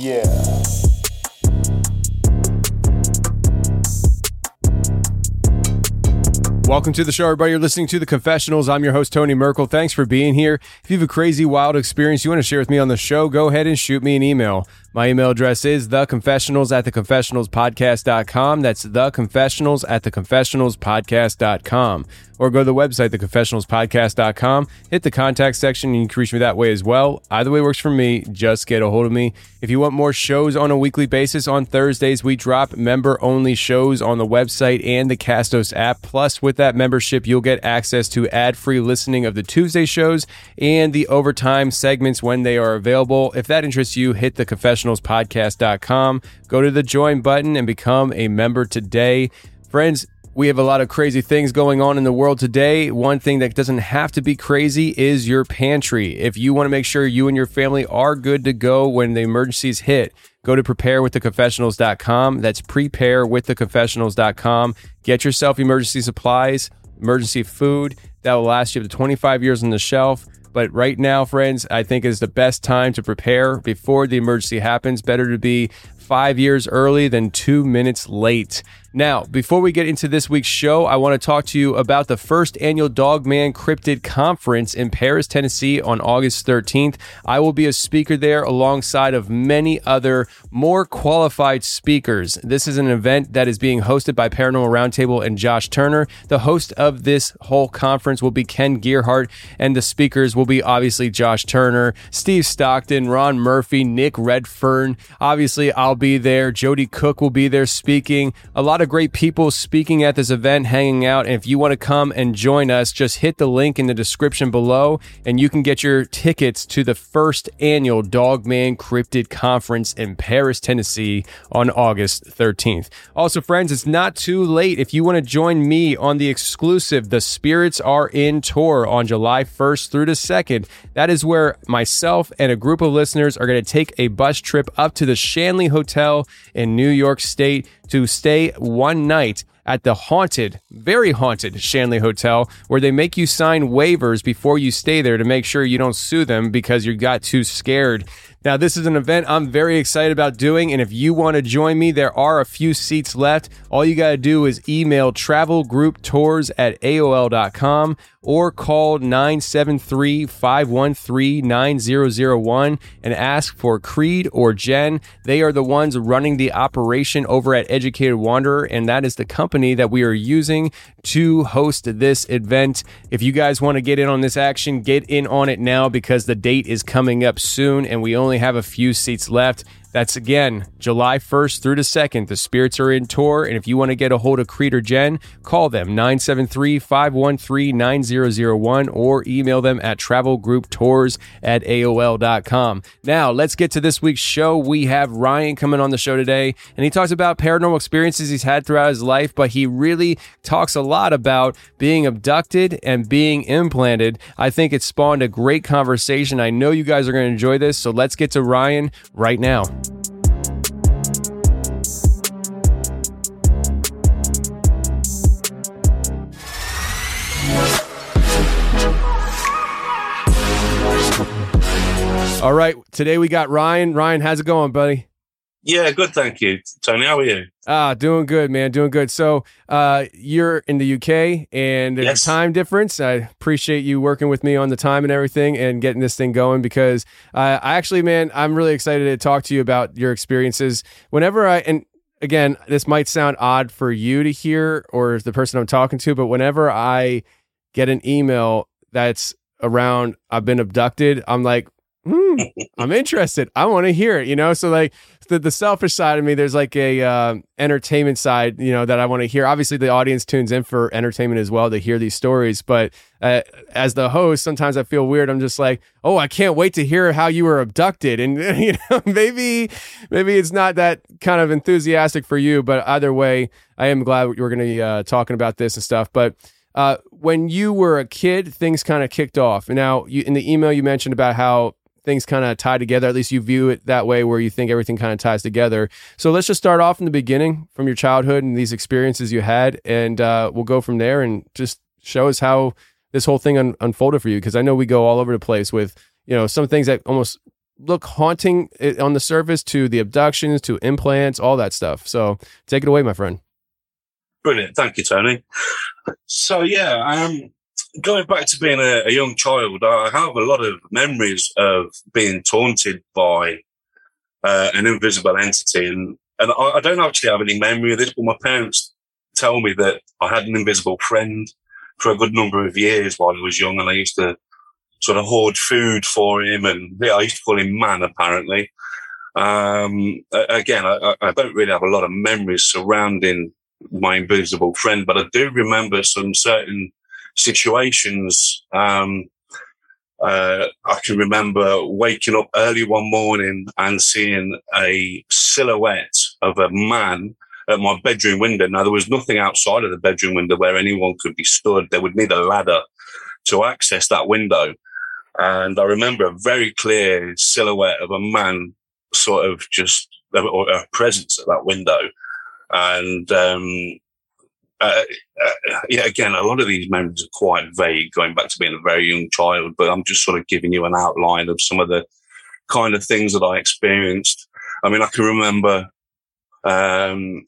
Yeah. Welcome to the show, everybody. You're listening to The Confessionals. I'm your host, Tony Merkel. Thanks for being here. If you have a crazy, wild experience you want to share with me on the show, go ahead and shoot me an email. My email address is theconfessionals at theconfessionalspodcast.com. That's theconfessionals at theconfessionalspodcast.com. Or go to the website, theconfessionalspodcast.com. Hit the contact section and you can reach me that way as well. Either way works for me. Just get a hold of me. If you want more shows on a weekly basis, on Thursdays, we drop member only shows on the website and the Castos app. Plus, with that membership, you'll get access to ad free listening of the Tuesday shows and the overtime segments when they are available. If that interests you, hit the confessionalspodcast.com, go to the join button, and become a member today. Friends, we have a lot of crazy things going on in the world today. One thing that doesn't have to be crazy is your pantry. If you want to make sure you and your family are good to go when the emergencies hit, go to preparewiththeconfessionals.com. That's preparewiththeconfessionals.com. Get yourself emergency supplies, emergency food that will last you up to 25 years on the shelf. But right now, friends, I think is the best time to prepare before the emergency happens. Better to be five years early than two minutes late. Now, before we get into this week's show, I want to talk to you about the first annual Dogman Cryptid Conference in Paris, Tennessee on August 13th. I will be a speaker there alongside of many other more qualified speakers. This is an event that is being hosted by Paranormal Roundtable and Josh Turner. The host of this whole conference will be Ken Gerhard, and the speakers will be obviously Josh Turner, Steve Stockton, Ron Murphy, Nick Redfern. Obviously, I'll be there. Jody Cook will be there speaking. A lot of great people speaking at this event, hanging out. And if you want to come and join us, just hit the link in the description below and you can get your tickets to the first annual Dogman Cryptid Conference in Paris, Tennessee on August 13th. Also, friends, it's not too late if you want to join me on the exclusive The Spirits Are Inn tour on July 1st through the 2nd. That is where myself and a group of listeners are going to take a bus trip up to the Shanley Hotel in New York State to stay one night at the haunted, very haunted Shanley Hotel, where they make you sign waivers before you stay there to make sure you don't sue them because you got too scared. Now, this is an event I'm very excited about doing, and if you want to join me, there are a few seats left. All you got to do is email travelgrouptours at AOL.com or call 973 513 9001 and ask for Creed or Jen. They are the ones running the operation over at Educated Wanderer, and that is the company that we are using to host this event. If you guys want to get in on this action, get in on it now because the date is coming up soon and we only have a few seats left. That's again July 1st through the 2nd. The Spirits are Inn tour. And if you want to get a hold of Creed or Jen, call them 973 513 9001 or email them at travelgrouptours at AOL.com. Now, let's get to this week's show. We have Ryan coming on the show today, and he talks about paranormal experiences he's had throughout his life, but he really talks a lot about being abducted and being implanted. I think it spawned a great conversation. I know you guys are going to enjoy this, so let's get to Ryan right now. All right, today we got Ryan. Ryan, how's it going, buddy? Yeah, good, thank you. Tony, how are you? Ah, doing good, man. Doing good. So, uh, you're in the UK and there's Yes. a time difference. I appreciate you working with me on the time and everything and getting this thing going because uh, I actually, man, I'm really excited to talk to you about your experiences. Whenever I, and again, this might sound odd for you to hear or the person I'm talking to, but whenever I get an email that's around I've been abducted, I'm like, hmm, I'm interested. I want to hear it, you know? So like the, the selfish side of me, there's like a um entertainment side, you know, that I want to hear. Obviously the audience tunes in for entertainment as well to hear these stories. But uh, as the host, sometimes I feel weird. I'm just like, oh, I can't wait to hear how you were abducted. And, you know, maybe, maybe it's not that kind of enthusiastic for you, but either way, I am glad we're going to be uh, talking about this and stuff. But uh, when you were a kid, things kind of kicked off. And now, you, in the email, you mentioned about how things kind of tie together. At least you view it that way, where you think everything kind of ties together. So let's just start off in the beginning, from your childhood and these experiences you had, and uh, we'll go from there and just show us how this whole thing un- unfolded for you. Because I know we go all over the place with you know some things that almost look haunting eh, on the surface to the abductions to implants, all that stuff. So take it away, my friend. Brilliant. Thank you, Tony. So, yeah, um, going back to being a, a young child, I have a lot of memories of being taunted by uh, an invisible entity. And, and I, I don't actually have any memory of this, but my parents tell me that I had an invisible friend for a good number of years while I was young, and I used to sort of hoard food for him. And yeah, I used to call him Man, apparently. Um, again, I, I- I don't really have a lot of memories surrounding my invisible friend, but I do remember some certain situations. Um, uh, I can remember waking up early one morning and seeing a silhouette of a man at my bedroom window. Now, there was nothing outside of the bedroom window where anyone could be stood. They would need a ladder to access that window. And I remember a very clear silhouette of a man sort of just, or a presence at that window. And, um, uh, uh, yeah, again, a lot of these memories are quite vague, going back to being a very young child, but I'm just sort of giving you an outline of some of the kind of things that I experienced. I mean, I can remember, um,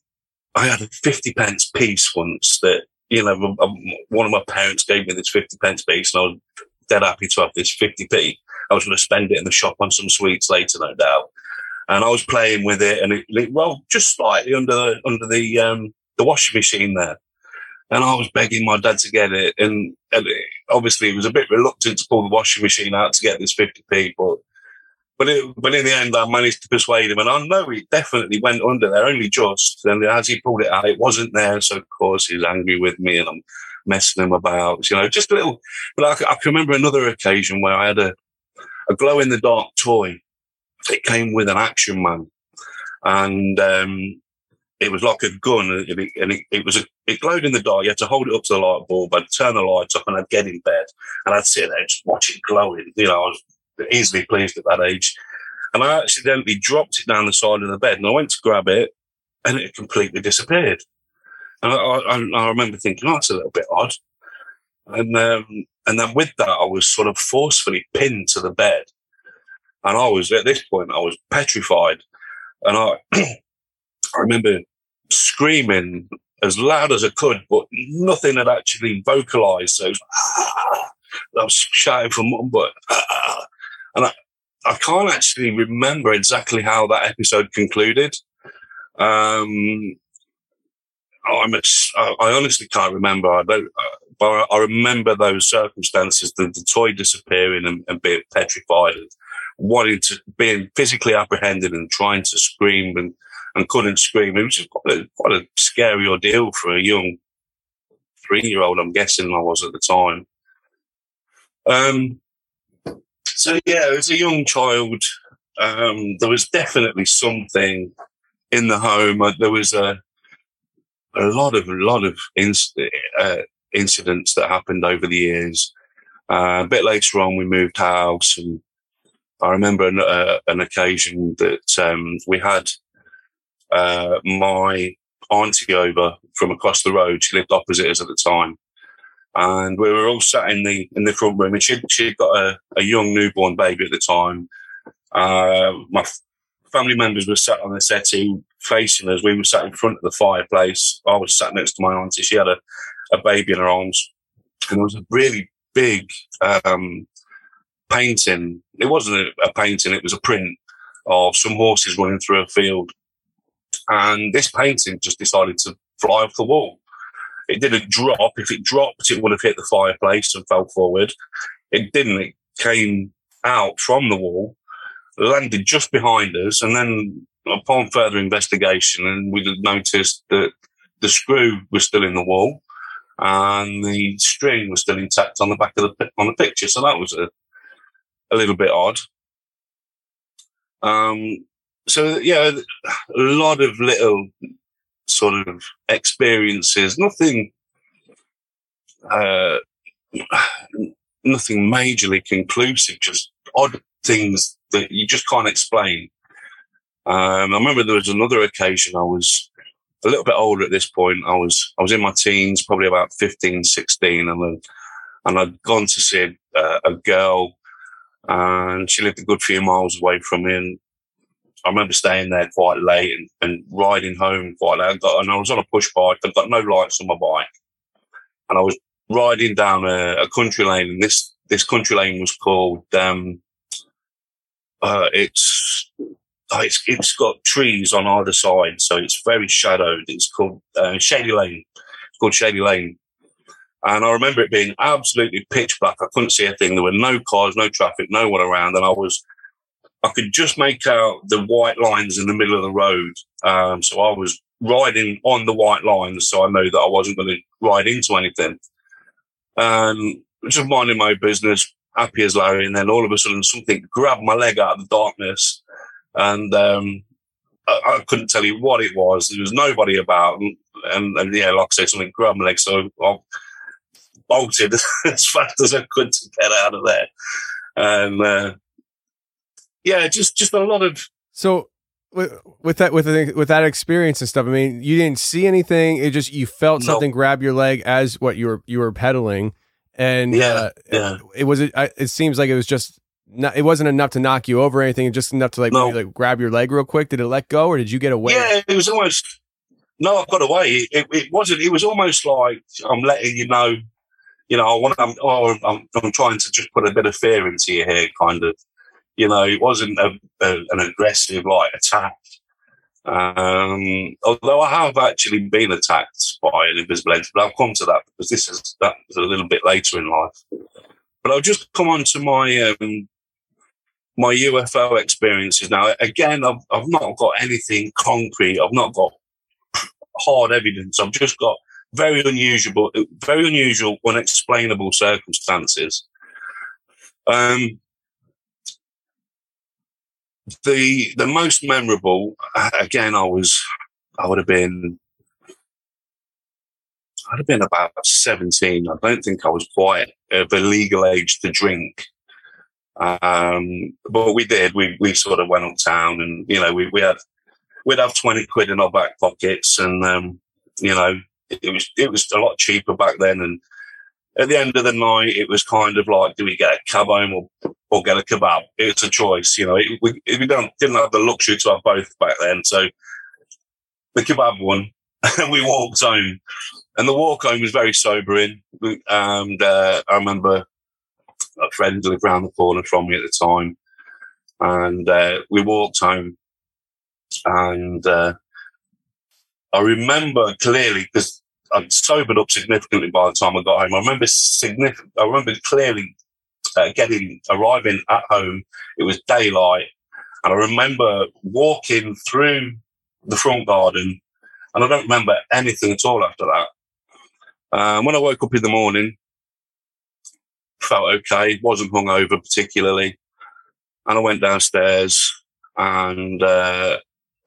I had a 50 pence piece once that, you know, um, one of my parents gave me this 50 pence piece and I was dead happy to have this 50p. I was going to spend it in the shop on some sweets later, no doubt. And I was playing with it and it, well, just slightly under under the, um, the washing machine there. And I was begging my dad to get it. And, and it, obviously he was a bit reluctant to pull the washing machine out to get this 50p, but, but it, but in the end, I managed to persuade him. And I know he definitely went under there, only just. And as he pulled it out, it wasn't there. So of course he's angry with me and I'm messing him about, you know, just a little, but I can remember another occasion where I had a, a glow in the dark toy. It came with an action man and, um, it was like a gun and it, and it, it was a, it glowed in the dark. You had to hold it up to the light bulb. I'd turn the lights up and I'd get in bed and I'd sit there and just watch it glowing. You know, I was easily pleased at that age. And I accidentally dropped it down the side of the bed and I went to grab it and it completely disappeared. And I, I, I remember thinking, oh, that's a little bit odd. And, um, and then with that, I was sort of forcefully pinned to the bed. And I was, at this point, I was petrified. And I, I remember screaming as loud as I could, but nothing had actually vocalized. So was, "Ah." I was shouting for mum, but, "Ah." and I, I can't actually remember exactly how that episode concluded. Um, I'm, a, I honestly can't remember. I don't, but I remember those circumstances, the, the toy disappearing and, and being petrified. And wanting to, being physically apprehended and trying to scream and, and couldn't scream. It was quite a, quite a scary ordeal for a young three year old, I'm guessing I was at the time. Um, so yeah, as a young child, um, there was definitely something in the home. Uh, there was a a lot of a lot of inc- uh, incidents that happened over the years. Uh, a bit later on, we moved house, and I remember an, uh, an occasion that um, we had uh, my auntie over from across the road. She lived opposite us at the time, and we were all sat in the in the front room. And she she'd got a, a young newborn baby at the time. Uh, my f- family members were sat on the settee facing us. We were sat in front of the fireplace. I was sat next to my auntie. She had a, a baby in her arms, and there was a really big um, painting. It wasn't a, a painting; it was a print of some horses running through a field. And this painting just decided to fly off the wall. It didn't drop. If it dropped, it would have hit the fireplace and fell forward. It didn't. It came out from the wall, landed just behind us, and then upon further investigation, and we noticed that the screw was still in the wall and the string was still intact on the back of the on the picture. So that was a a little bit odd. Um, so yeah, a lot of little sort of experiences. Nothing, uh, nothing majorly conclusive. Just odd things that you just can't explain. Um, I remember there was another occasion I was a little bit older at this point. I was I was in my teens, probably about 15, 16, and then, and I'd gone to see a, a girl, and she lived a good few miles away from me. And I remember staying there quite late and, and riding home quite late. I got, and I was on a push bike. I've got no lights on my bike, and I was riding down a, a country lane. And this this country lane was called um, uh, it's oh, it's it's got trees on either side, so it's very shadowed. It's called uh, Shady Lane. It's called Shady Lane. And I remember it being absolutely pitch black. I couldn't see a thing. There were no cars, no traffic, no one around, and I was I could just make out the white lines in the middle of the road. Um, so I was riding on the white lines, so I know that I wasn't going to ride into anything. Um, just minding my business, happy as Larry, and then all of a sudden something grabbed my leg out of the darkness, and um, I, I, couldn't tell you what it was. There was nobody about, and, and, and yeah, like I say, something grabbed my leg, so I bolted as fast as I could to get out of there, and uh, yeah, just just a lot of so. With, with that with the, with that experience and stuff, I mean, you didn't see anything. It just you felt something grab your leg as what you were you were pedaling, and yeah, uh, yeah. it was it, it seems like it was just not, it wasn't enough to knock you over or anything just enough to like, No. maybe, like grab your leg real quick did it let go or did you get away Yeah, it was almost. No, I got away. It, it wasn't. It was almost like I'm letting you know. You know, I want. I'm, oh, I'm. I'm trying to just put a bit of fear into your head, kind of. You know, it wasn't a, a, an aggressive like attack. Um, although I have actually been attacked by an invisible entity, but I'll come to that because this is that was a little bit later in life. But I'll just come on to my um, my UFO experiences now. Again, I've, I've not got anything concrete. I've not got hard evidence. I've just got very unusual, very unusual, unexplainable circumstances. Um, the the most memorable, again, I was, I would have been, I'd have been about seventeen. I don't think I was quite of a legal age to drink. Um, but we did. We we sort of went uptown, and you know, we we had we'd have twenty quid in our back pockets, and um, you know, it was it was a lot cheaper back then. And at the end of the night, it was kind of like, do we get a cab home or or get a kebab? It's a choice, you know. It, we we don't didn't have the luxury to have both back then, so the kebab one, and we walked home. And the walk home was very sobering. And uh, I remember a friend lived around the corner from me at the time, and uh, we walked home. And uh, I remember clearly because I'd sobered up significantly by the time I got home. I remember significant. I remember clearly uh, getting arriving at home. It was daylight, and I remember walking through the front garden, and I don't remember anything at all after that. Um, when I woke up in the morning, felt okay, wasn't hungover particularly, and I went downstairs, and uh,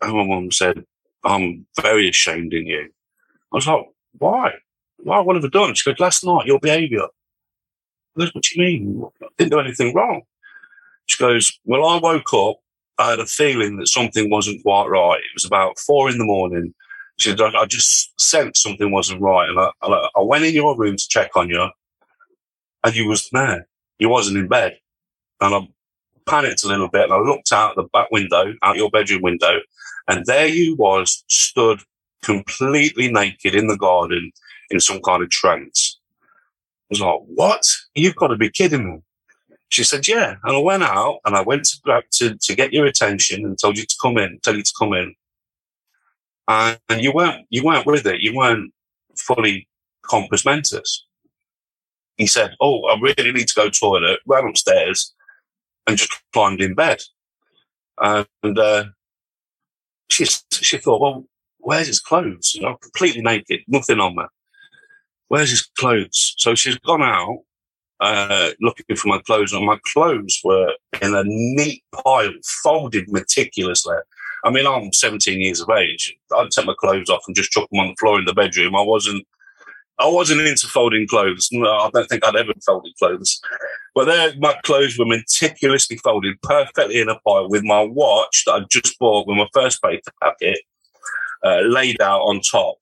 and my mum said, "I'm very ashamed in you." I was like, "Why? Why? What have I done?" She goes, "Last night, your behaviour. I goes, "What do you mean? I didn't do anything wrong." She goes, "Well, I woke up. I had a feeling that something wasn't quite right. It was about four in the morning." She said, "I I just sensed something wasn't right, and I, I, I went in your room to check on you, and you wasn't there. You wasn't in bed, and I panicked a little bit, and I looked out the back window, out your bedroom window, and there you was, stood completely naked in the garden in some kind of trance. I was like, "What? You've got to be kidding me!" She said, "Yeah." And I went out and I went to grab to to get your attention and told you to come in, tell you to come in, and, and you weren't you weren't with it. You weren't fully compos mentis. He said, "Oh, I really need to go toilet." Ran upstairs and just climbed in bed. And uh, she she thought, "Well, where's his clothes? I'm completely naked, nothing on me. Where's his clothes?" So she's gone out uh, looking for my clothes, and my clothes were in a neat pile, folded meticulously. I mean, I'm 17 years of age. I'd take my clothes off and just chuck them on the floor in the bedroom. I wasn't. I wasn't into folding clothes. No, I don't think I'd ever folded clothes. But there, my clothes were meticulously folded, perfectly in a pile, with my watch that I just bought with my first paper packet uh, laid out on top.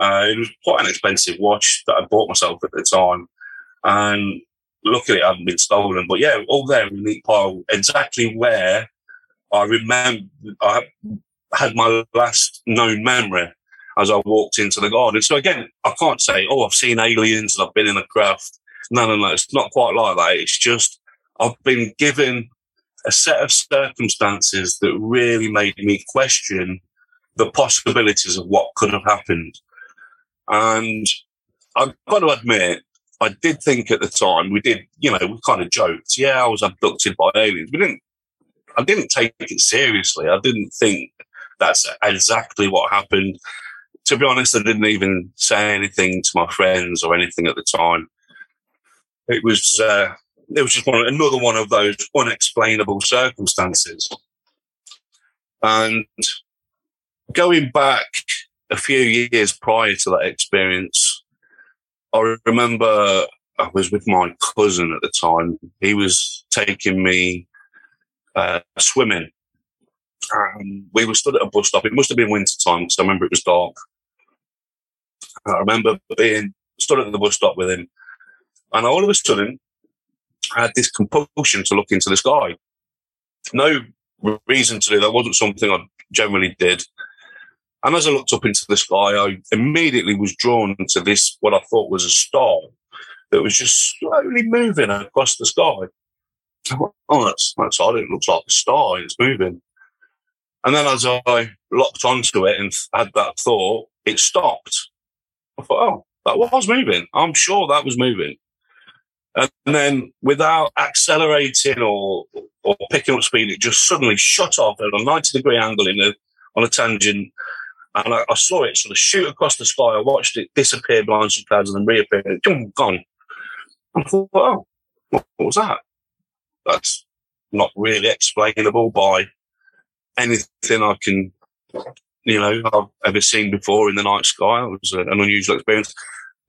Uh, it was quite an expensive watch that I bought myself at the time, and luckily it hadn't been stolen. But yeah, all there in a neat pile, exactly where I remember I had my last known memory as I walked into the garden. So again, I can't say, oh, I've seen aliens and I've been in a craft. No, no, no. It's not quite like that. It's just I've been given a set of circumstances that really made me question the possibilities of what could have happened. And I've got to admit, I did think at the time, we did, you know, we kind of joked, yeah, I was abducted by aliens. We didn't, I didn't take it seriously. I didn't think that's exactly what happened. To be honest, I didn't even say anything to my friends or anything at the time. It was, uh, it was just one, another one of those unexplainable circumstances. And going back a few years prior to that experience, I remember I was with my cousin at the time. He was taking me uh, swimming. And we were stood at a bus stop. It must have been winter time because I remember it was dark. I remember being stood at the bus stop with him. And all of a sudden, I had this compulsion to look into the sky. No reason to do that. wasn't something I generally did. And as I looked up into the sky, I immediately was drawn to this, what I thought was a star that was just slowly moving across the sky. I thought, oh, that's, that's odd. It looks like a star. It's moving. And then as I locked onto it and had that thought, it stopped. I thought, oh, that was moving. I'm sure that was moving. And then without accelerating or, or picking up speed, it just suddenly shut off at a 90 degree angle in a, on a tangent. And I, I saw it sort of shoot across the sky. I watched it disappear behind some clouds and then reappear. And boom, gone. I thought, oh, what, what was that? That's not really explainable by anything I can, you know, I've ever seen before in the night sky. It was an unusual experience.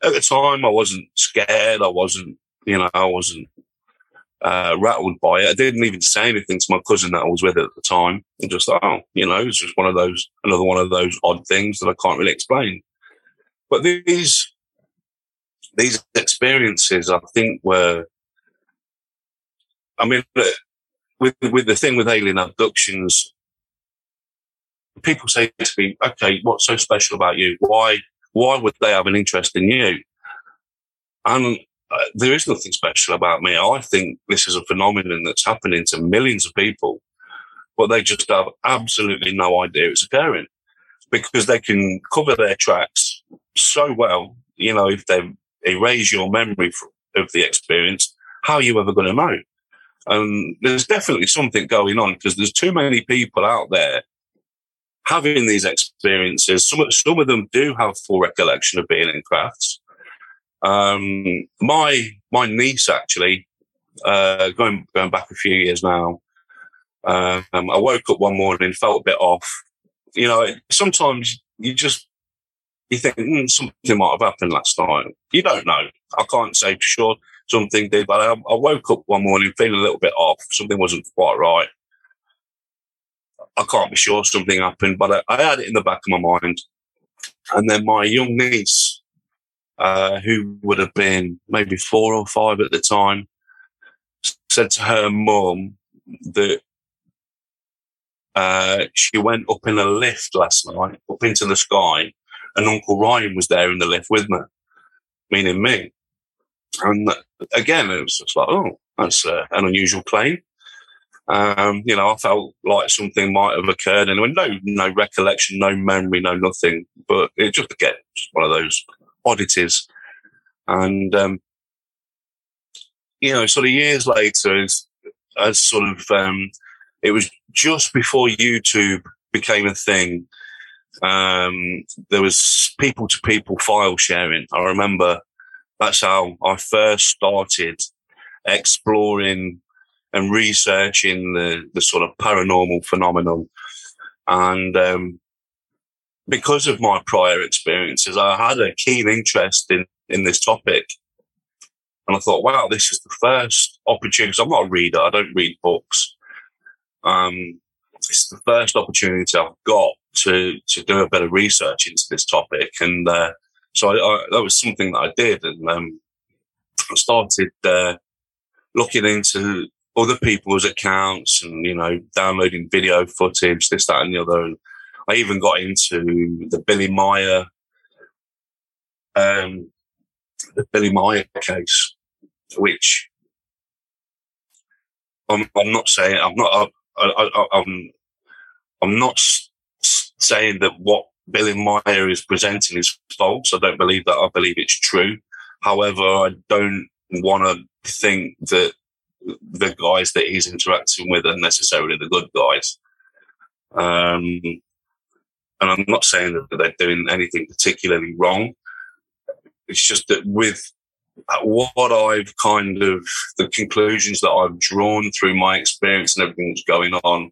At the time, I wasn't scared. I wasn't, you know, I wasn't uh, rattled by it. I didn't even say anything to my cousin that I was with at the time. And just, oh, you know, it's just one of those, another one of those odd things that I can't really explain. But these, these experiences, I think, were, I mean, with with the thing with alien abductions, people say to me, "Okay, what's so special about you? Why why would they have an interest in you?" And uh, there is nothing special about me. I think this is a phenomenon that's happening to millions of people, but they just have absolutely no idea it's occurring because they can cover their tracks so well. You know, if they erase your memory of the experience, how are you ever going to know? And there's definitely something going on because there's too many people out there having these experiences. Some some of them do have full recollection of being in crafts. Um, my my niece actually, uh, going going back a few years now, um, I woke up one morning, felt a bit off. You know, sometimes you just you think mm, something might have happened last night. You don't know. I can't say for sure something did, but I, I woke up one morning feeling a little bit off. Something wasn't quite right. I can't be sure something happened, but I, I, had it in the back of my mind. And then my young niece, uh, who would have been maybe four or five at the time, said to her mum that uh, she went up in a lift last night, up into the sky, and Uncle Ryan was there in the lift with me, meaning me. And again, it was just like, oh, that's uh, an unusual claim. Um, you know, I felt like something might have occurred, and no, no recollection, no memory, no nothing. But it just again, just one of those oddities. And um, you know, sort of years later, as, as sort of um, it was just before YouTube became a thing. Um, there was people to people file sharing. I remember that's how I first started exploring and researching the, the sort of paranormal phenomenon. And um, because of my prior experiences, I had a keen interest in, in this topic. And I thought, wow, this is the first opportunity. I'm not a reader. I don't read books. Um, it's the first opportunity I've got to, to do a bit of research into this topic. And, uh, so I, I, that was something that I did. And, um, I started, uh, looking into other people's accounts and, you know, downloading video footage, this, that, and the other. And I even got into the Billy Meier, um, the Billy Meier case, which I'm, I'm not saying, I'm not, I, I'm, I'm not saying that what Billy Meier is presenting is false. I don't believe that. I believe it's true. However, I don't want to think that the guys that he's interacting with are necessarily the good guys. Um, and I'm not saying that they're doing anything particularly wrong. It's just that with uh, what I've kind of, the conclusions that I've drawn through my experience and everything that's going on,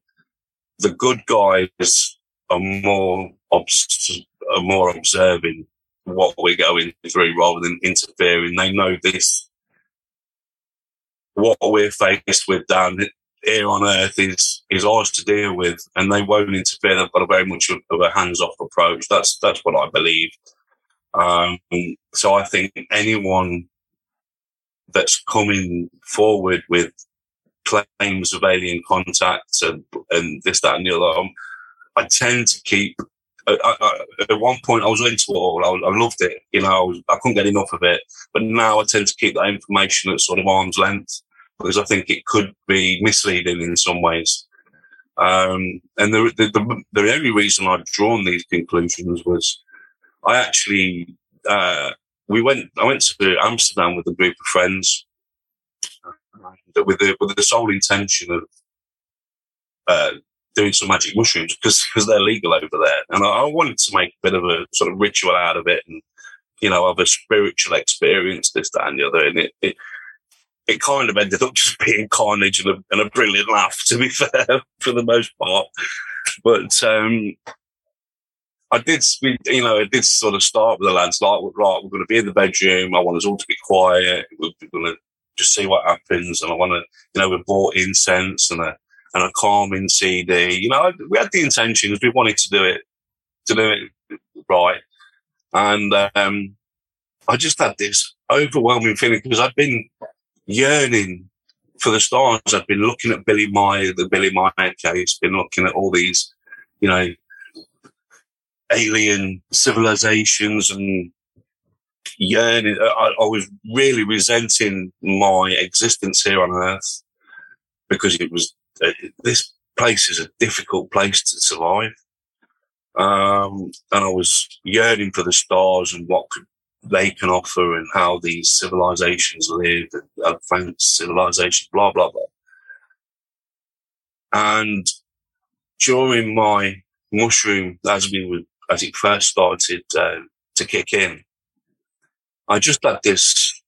the good guys are more, are more observing what we're going through rather than interfering. They know this what we're faced with down here on earth is is ours to deal with, and they won't interfere. They've got a very much of a hands off approach. That's that's what I believe. Um, so I think anyone that's coming forward with claims of alien contact and, and this, that, and the other, um, I tend to keep. I, I, at one point, I was into it all. I, I loved it. You know, I, was, I couldn't get enough of it. But now I tend to keep that information at sort of arm's length because I think it could be misleading in some ways. Um, and the, the, the, the, only reason I've drawn these conclusions was I actually, uh, we went, I went to Amsterdam with a group of friends with the, with the sole intention of, uh, doing some magic mushrooms because, because they're legal over there. And I, I wanted to make a bit of a sort of ritual out of it and, you know, have a spiritual experience, this, that, and the other. And it, it it kind of ended up just being carnage and a, and a brilliant laugh, to be fair, for the most part. But um, I did, you know, it did sort of start with the lads like, right, we're going to be in the bedroom. I want us all to be quiet. We're going to just see what happens. And I want to, you know, we bought incense and a, and a calming CD. You know, we had the intentions. We wanted to do it, to do it right. And, um, I just had this overwhelming feeling because I'd been yearning for the stars. I've been looking at Billy Meier, the Billy Meier case, been looking at all these, you know, alien civilizations and yearning. I, I was really resenting my existence here on Earth because it was, uh, this place is a difficult place to survive. Um, and I was yearning for the stars and what could they can offer and how these civilizations live, and advanced civilization, blah blah blah. And during my mushroom, as we were, as it first started uh, to kick in, I just had this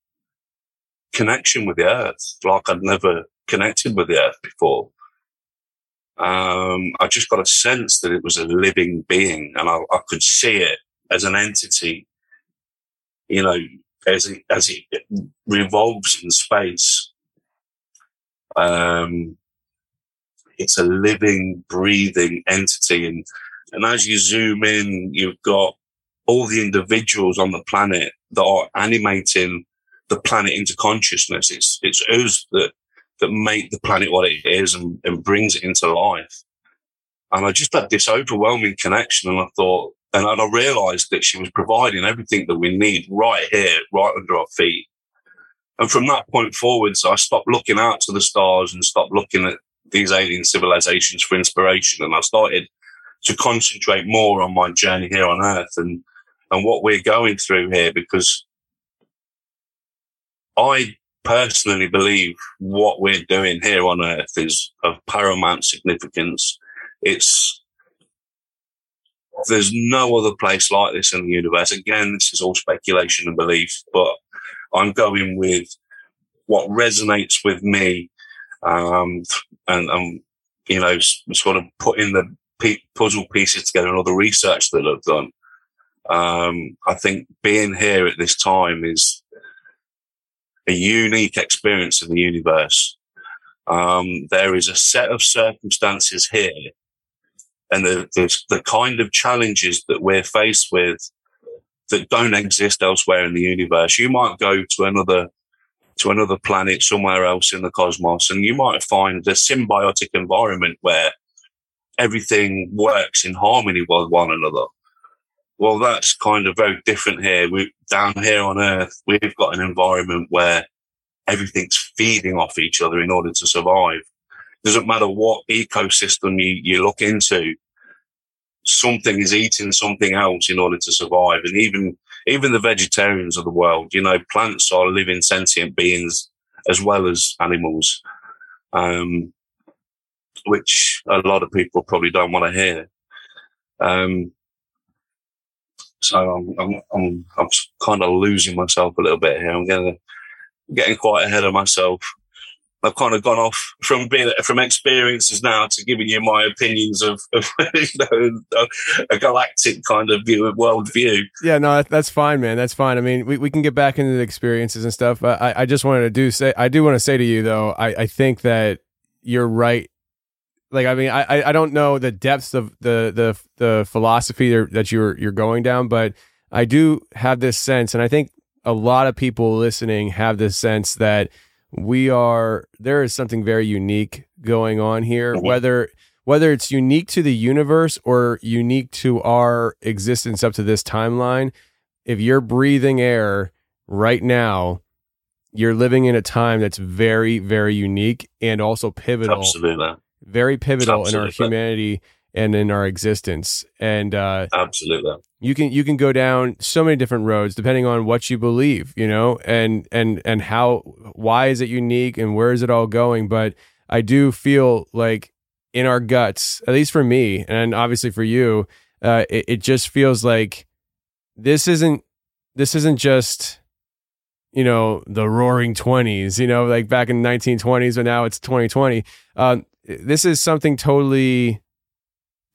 connection with the earth, like I'd never connected with the earth before. Um, I just got a sense that it was a living being and I, I could see it as an entity, you know, as it, as it revolves in space. Um, it's a living, breathing entity. And, and as you zoom in, you've got all the individuals on the planet that are animating the planet into consciousness. It's, it's us that that make the planet what it is and, and brings it into life. And I just had this overwhelming connection and I thought, and I realized that she was providing everything that we need right here, right under our feet. And from that point forwards, I stopped looking out to the stars and stopped looking at these alien civilizations for inspiration. And I started to concentrate more on my journey here on earth and, and what we're going through here because I personally believe what we're doing here on Earth is of paramount significance. It's there's no other place like this in the universe. Again, this is all speculation and belief, but I'm going with what resonates with me, um, and, and you know, sort of putting the puzzle pieces together and all the research that I've done. Um, I think being here at this time is a unique experience in the universe. Um, there is a set of circumstances here and the, the, the kind of challenges that we're faced with that don't exist elsewhere in the universe. You might go to another to another planet somewhere else in the cosmos, and you might find a symbiotic environment where everything works in harmony with one another. Well, that's kind of very different here. We down here on Earth, we've got an environment where everything's feeding off each other in order to survive. Doesn't matter what ecosystem you, you look into, something is eating something else in order to survive. And even even the vegetarians of the world, you know, plants are living sentient beings as well as animals, um, which a lot of people probably don't want to hear. Um, so I'm, I'm, I'm, I'm kind of losing myself a little bit here. I'm getting, getting quite ahead of myself. I've kind of gone off from being from experiences now to giving you my opinions of, of you know, a galactic kind of view, world view. Yeah, no, that's fine, man. That's fine. I mean, we, we can get back into the experiences and stuff. I, I just wanted to do say, I do want to say to you though, I, I think that you're right like I mean I I don't know the depths of the the the philosophy that you're you're going down, but I do have this sense, and I think a lot of people listening have this sense that we are there is something very unique going on here, mm-hmm. whether whether it's unique to the universe or unique to our existence up to this timeline. If you're breathing air right now, you're living in a time that's very very unique and also pivotal. Absolutely very pivotal Absolutely. in our humanity and in our existence. And uh, Absolutely, you can you can go down so many different roads depending on what you believe, you know, and and and how why is it unique and where is it all going. But I do feel like in our guts, at least for me, and obviously for you, uh, it, it just feels like this isn't this isn't just you know the roaring 20s you know like back in the 1920s but now it's 2020 um, this is something totally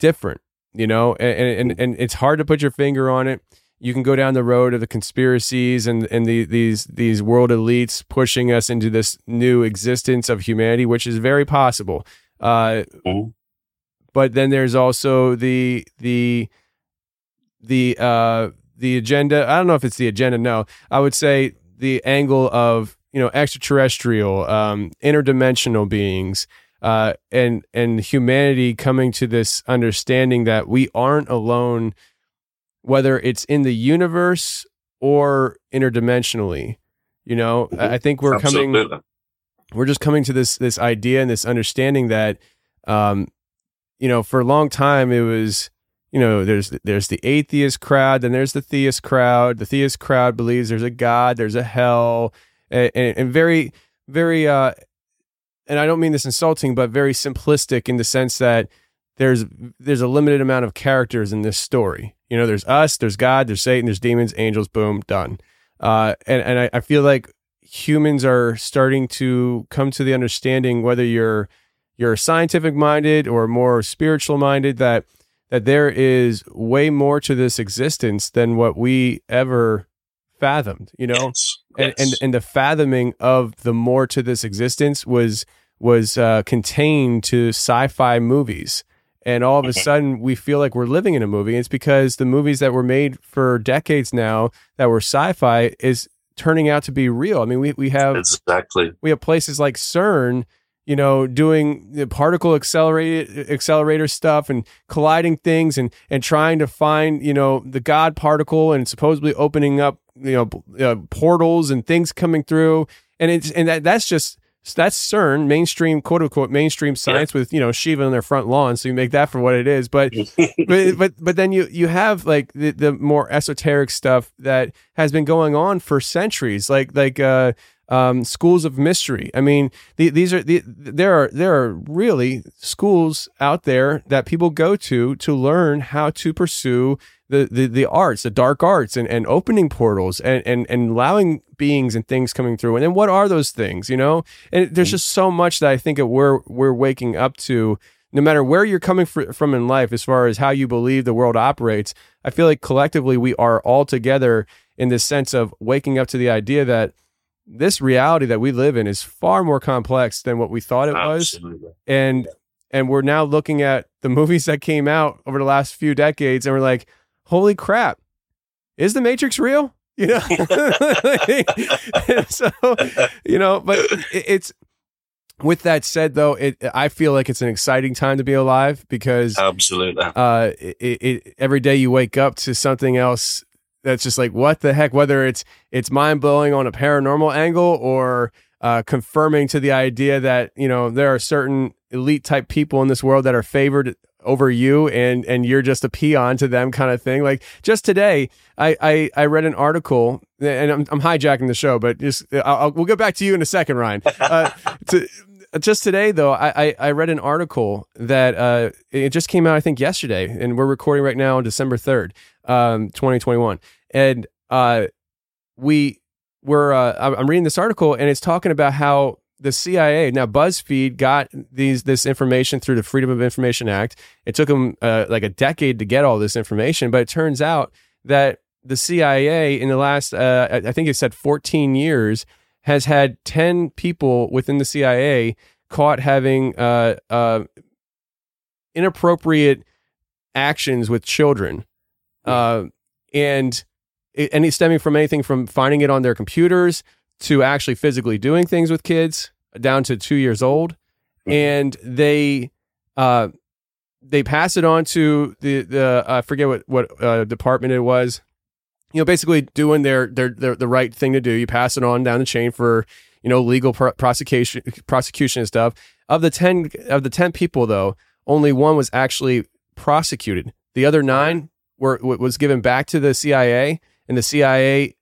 different, you know, and, and, and it's hard to put your finger on it. You can go down the road of the conspiracies and, and the, these, these world elites pushing us into this new existence of humanity, which is very possible. Uh, mm-hmm. But then there's also the, the, the, uh, the agenda. I don't know if it's the agenda. No, I would say the angle of, you know, extraterrestrial, um, interdimensional beings, uh, and and humanity coming to this understanding that we aren't alone, whether it's in the universe or interdimensionally. You know, mm-hmm. I think we're Absolutely. coming. We're just coming to this this idea and this understanding that, um, you know, for a long time it was, you know, there's there's the atheist crowd, then there's the theist crowd. The theist crowd believes there's a God, there's a hell, and, and, and very, very, uh, and I don't mean this insulting, but very simplistic in the sense that there's there's a limited amount of characters in this story. You know, there's us, there's God, there's Satan, there's demons, angels, boom, done. Uh, and and I, I feel like humans are starting to come to the understanding whether you're you're scientific minded or more spiritual minded that that there is way more to this existence than what we ever fathomed you know Yes, and, and and the fathoming of the more to this existence was was uh, contained to sci-fi movies. And all of a sudden we feel like we're living in a movie. It's because the movies that were made for decades now that were sci-fi is turning out to be real. I mean we, we have exactly. we have places like CERN, you know, doing the particle accelerated accelerator stuff and colliding things and and trying to find you know the God particle and supposedly opening up you know uh, portals and things coming through. And it's and that that's just that's CERN mainstream quote unquote mainstream science with you know Shiva on their front lawn so you make that for what it is. But but but but then you you have like the, the more esoteric stuff that has been going on for centuries like like uh um schools of mystery. I mean the, these are the, there are there are really schools out there that people go to to learn how to pursue the the, the arts the dark arts and, and opening portals and, and and allowing beings and things coming through. And then what are those things you know? And there's mm. just so much that i think that we're we're waking up to no matter where you're coming fr- from in life as far as how you believe the world operates i feel like collectively we are all together in this sense of waking up to the idea that this reality that we live in is far more complex than what we thought it was. Absolutely. and and we're now looking at the movies that came out over the last few decades and we're like holy crap is the matrix real? You know? So you know but it- it's with that said though it i feel like it's an exciting time to be alive because Absolutely. uh it, it, every day you wake up to something else that's just like what the heck? Whether it's it's mind-blowing on a paranormal angle or uh confirming to the idea that you know there are certain elite type people in this world that are favored over you and and you're just a peon to them kind of thing. Like just today i i, I read an article and I'm, I'm hijacking the show but just I'll, I'll- we'll get back to you in a second ryan. Uh, to, just today though I, I i read an article that uh it just came out i think yesterday and we're recording right now on december 3rd um 2021 and uh we were uh I'm- i'm reading this article and it's talking about how the cia now buzzfeed got these this information through the freedom of information act it took them uh, like a decade to get all this information but it turns out that the cia in the last uh, i think it said 14 years has had 10 people within the CIA caught having uh, uh, inappropriate actions with children. Uh, and any stemming from anything from finding it on their computers to actually physically doing things with kids down to two years old. And they uh, they pass it on to the the I forget what what uh, department it was. You know, basically doing their, their their the right thing to do. You pass it on down the chain for you know legal pro- prosecution prosecution and stuff. Of the ten of the ten people though, only one was actually prosecuted. The other nine were was given back to the CIA, and the CIA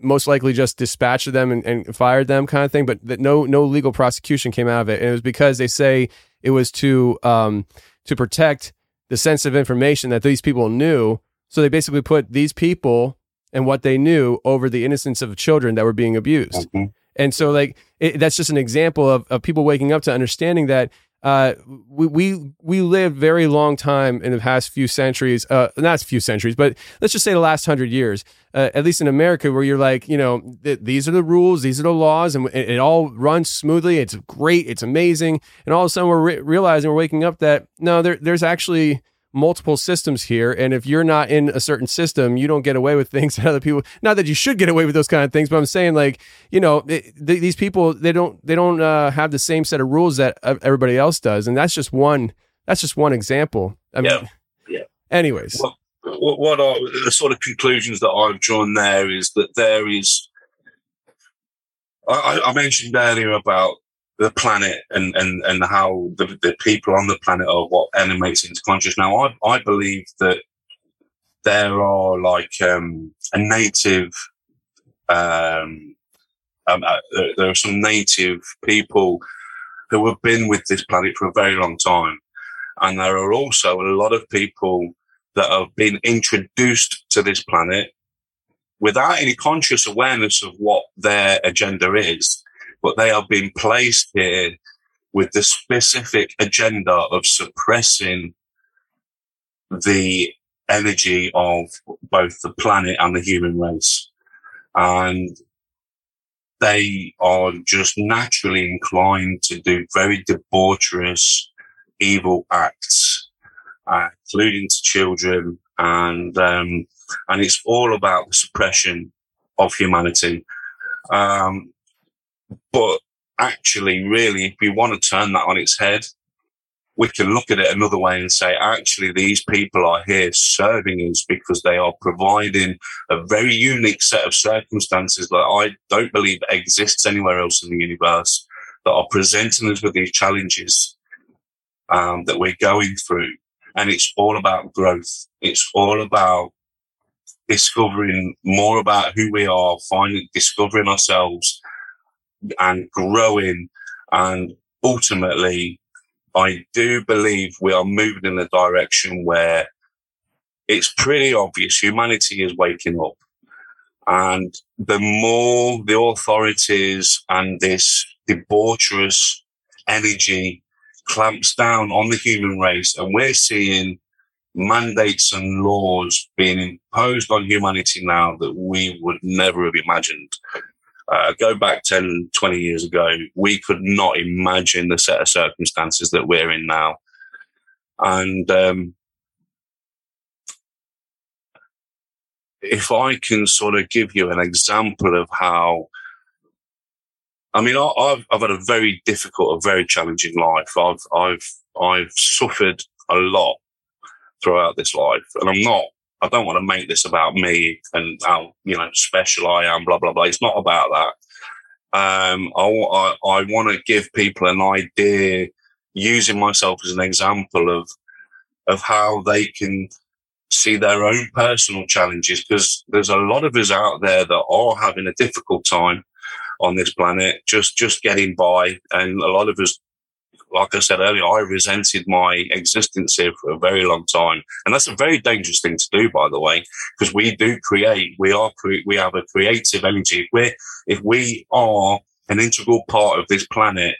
most likely just dispatched them and, and fired them, kind of thing. But that no no legal prosecution came out of it, and it was because they say it was to um, to protect the sensitive information that these people knew. So they basically put these people and what they knew over the innocence of children that were being abused. Mhm. And so, like, it, that's just an example of, of people waking up to understanding that uh, we, we we lived very long time in the past few centuries, uh, not a few centuries, but let's just say the last hundred years, uh, at least in America, where you're like, you know, th- these are the rules, these are the laws, and it, it all runs smoothly. It's great, it's amazing, and all of a sudden we're re- realizing we're waking up that no, there there's actually multiple systems here and if you're not in a certain system you don't get away with things that other people not that you should get away with those kind of things but i'm saying like you know it, th- these people they don't they don't uh, have the same set of rules that everybody else does and that's just one that's just one example i mean Yeah, yeah. anyways what, what are the sort of conclusions that I've drawn there is that there is. I, I- I mentioned earlier about the planet and, and, and how the, the people on the planet are what animates into consciousness. Now, I, I believe that there are like um, a native, um, um, uh, there, there are some native people who have been with this planet for a very long time. And there are also a lot of people that have been introduced to this planet without any conscious awareness of what their agenda is, but they have been placed here with the specific agenda of suppressing the energy of both the planet and the human race. And they are just naturally inclined to do very debaucherous, evil acts, uh, including to children. And, um, and it's all about the suppression of humanity. Um, but actually, really, if we want to turn that on its head, we can look at it another way and say, actually, these people are here serving us because they are providing a very unique set of circumstances that I don't believe exists anywhere else in the universe that are presenting us with these challenges um, that we're going through. And it's all about growth. It's all about discovering more about who we are, finding, discovering ourselves and growing and ultimately I do believe we are moving in a direction where it's pretty obvious humanity is waking up. And the more the authorities and this debaucherous energy clamps down on the human race, and we're seeing mandates and laws being imposed on humanity now that we would never have imagined uh, go back 10, 20 years ago, we could not imagine the set of circumstances that we're in now. And um, if I can sort of give you an example of how, I mean, I, have I've had a very difficult, a very challenging life. I've I've I've suffered a lot throughout this life, and I'm not I don't want to make this about me and how you know special I am. Blah blah blah. It's not about that. Um, I, I, I want to give people an idea, using myself as an example of of how they can see their own personal challenges because there's a lot of us out there that are having a difficult time on this planet, just just getting by, and a lot of us like I said earlier, I resented my existence here for a very long time. And that's a very dangerous thing to do, by the way, because we do create, we are, cre- we have a creative energy. If we if we are an integral part of this planet,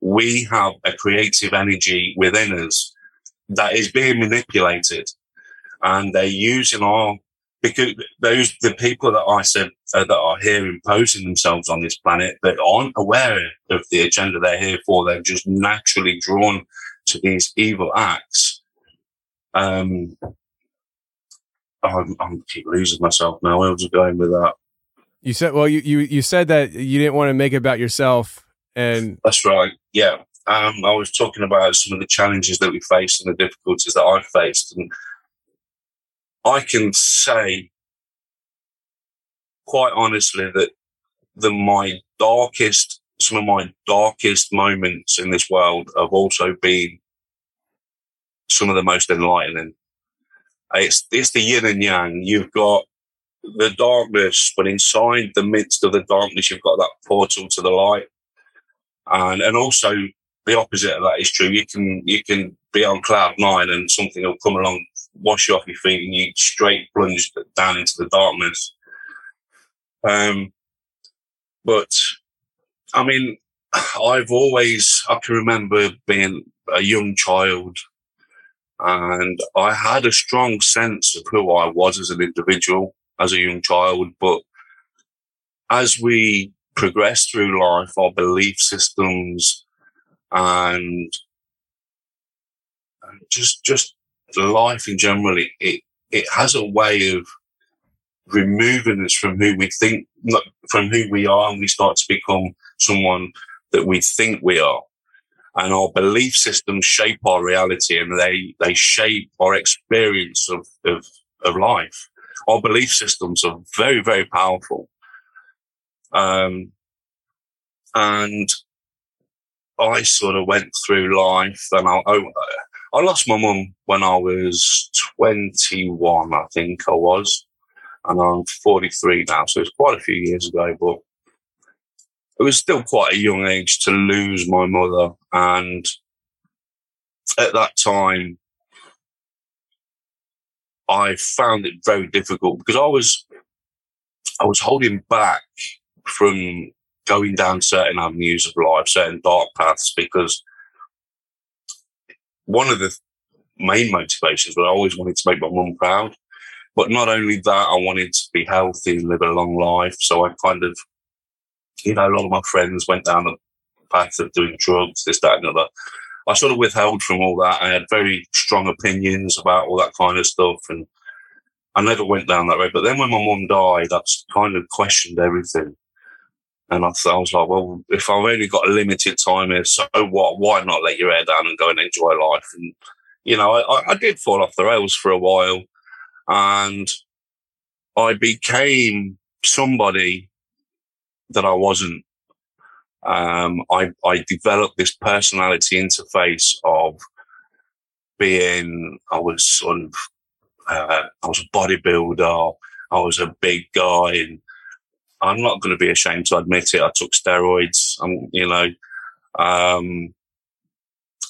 we have a creative energy within us that is being manipulated and they're using our because those the people that I said uh, that are here imposing themselves on this planet that aren't aware of the agenda they're here for. They're just naturally drawn to these evil acts. Um, I'm, I'm keep losing myself now. Where was I going with that? You said, well, you, you, you said that you didn't want to make it about yourself. And that's right. Yeah. Um, I was talking about some of the challenges that we faced and the difficulties that I faced. And I can say quite honestly that the my darkest, some of my darkest moments in this world have also been some of the most enlightening. It's it's the yin and yang. You've got the darkness, but inside the midst of the darkness, you've got that portal to the light, and and also the opposite of that is true. You can you can be on cloud nine and something will come along wash you off your feet and you straight plunge down into the darkness. Um, but I mean, I've always, I can remember being a young child and I had a strong sense of who I was as an individual, as a young child. But as we progress through life, our belief systems and just, just life in general, it, it, has a way of removing us from who we think, from who we are, and we start to become someone that we think we are. And our belief systems shape our reality and they, they shape our experience of, of, of life. Our belief systems are very, very powerful. Um, and I sort of went through life and I, I, I lost my mum when I was 21, I think I was. And I'm 43 now, so it's quite a few years ago, but it was still quite a young age to lose my mother. And at that time, I found it very difficult because I was, I was holding back from going down certain avenues of life, certain dark paths, because one of the main motivations was I always wanted to make my mum proud. But not only that, I wanted to be healthy and live a long life. So I kind of, you know, a lot of my friends went down the path of doing drugs, this, that, and other. I sort of withheld from all that. I had very strong opinions about all that kind of stuff. And I never went down that road. But then when my mum died, I kind of questioned everything. And I, I was like, well, if I've only got a limited time here, so what? Why not let your hair down and go and enjoy life? And, you know, I, I did fall off the rails for a while and I became somebody that I wasn't. Um, I, I developed this personality interface of being, I was sort of, uh, I was a bodybuilder. I was a big guy and I'm not going to be ashamed to admit it. I took steroids. I'm, you know, um,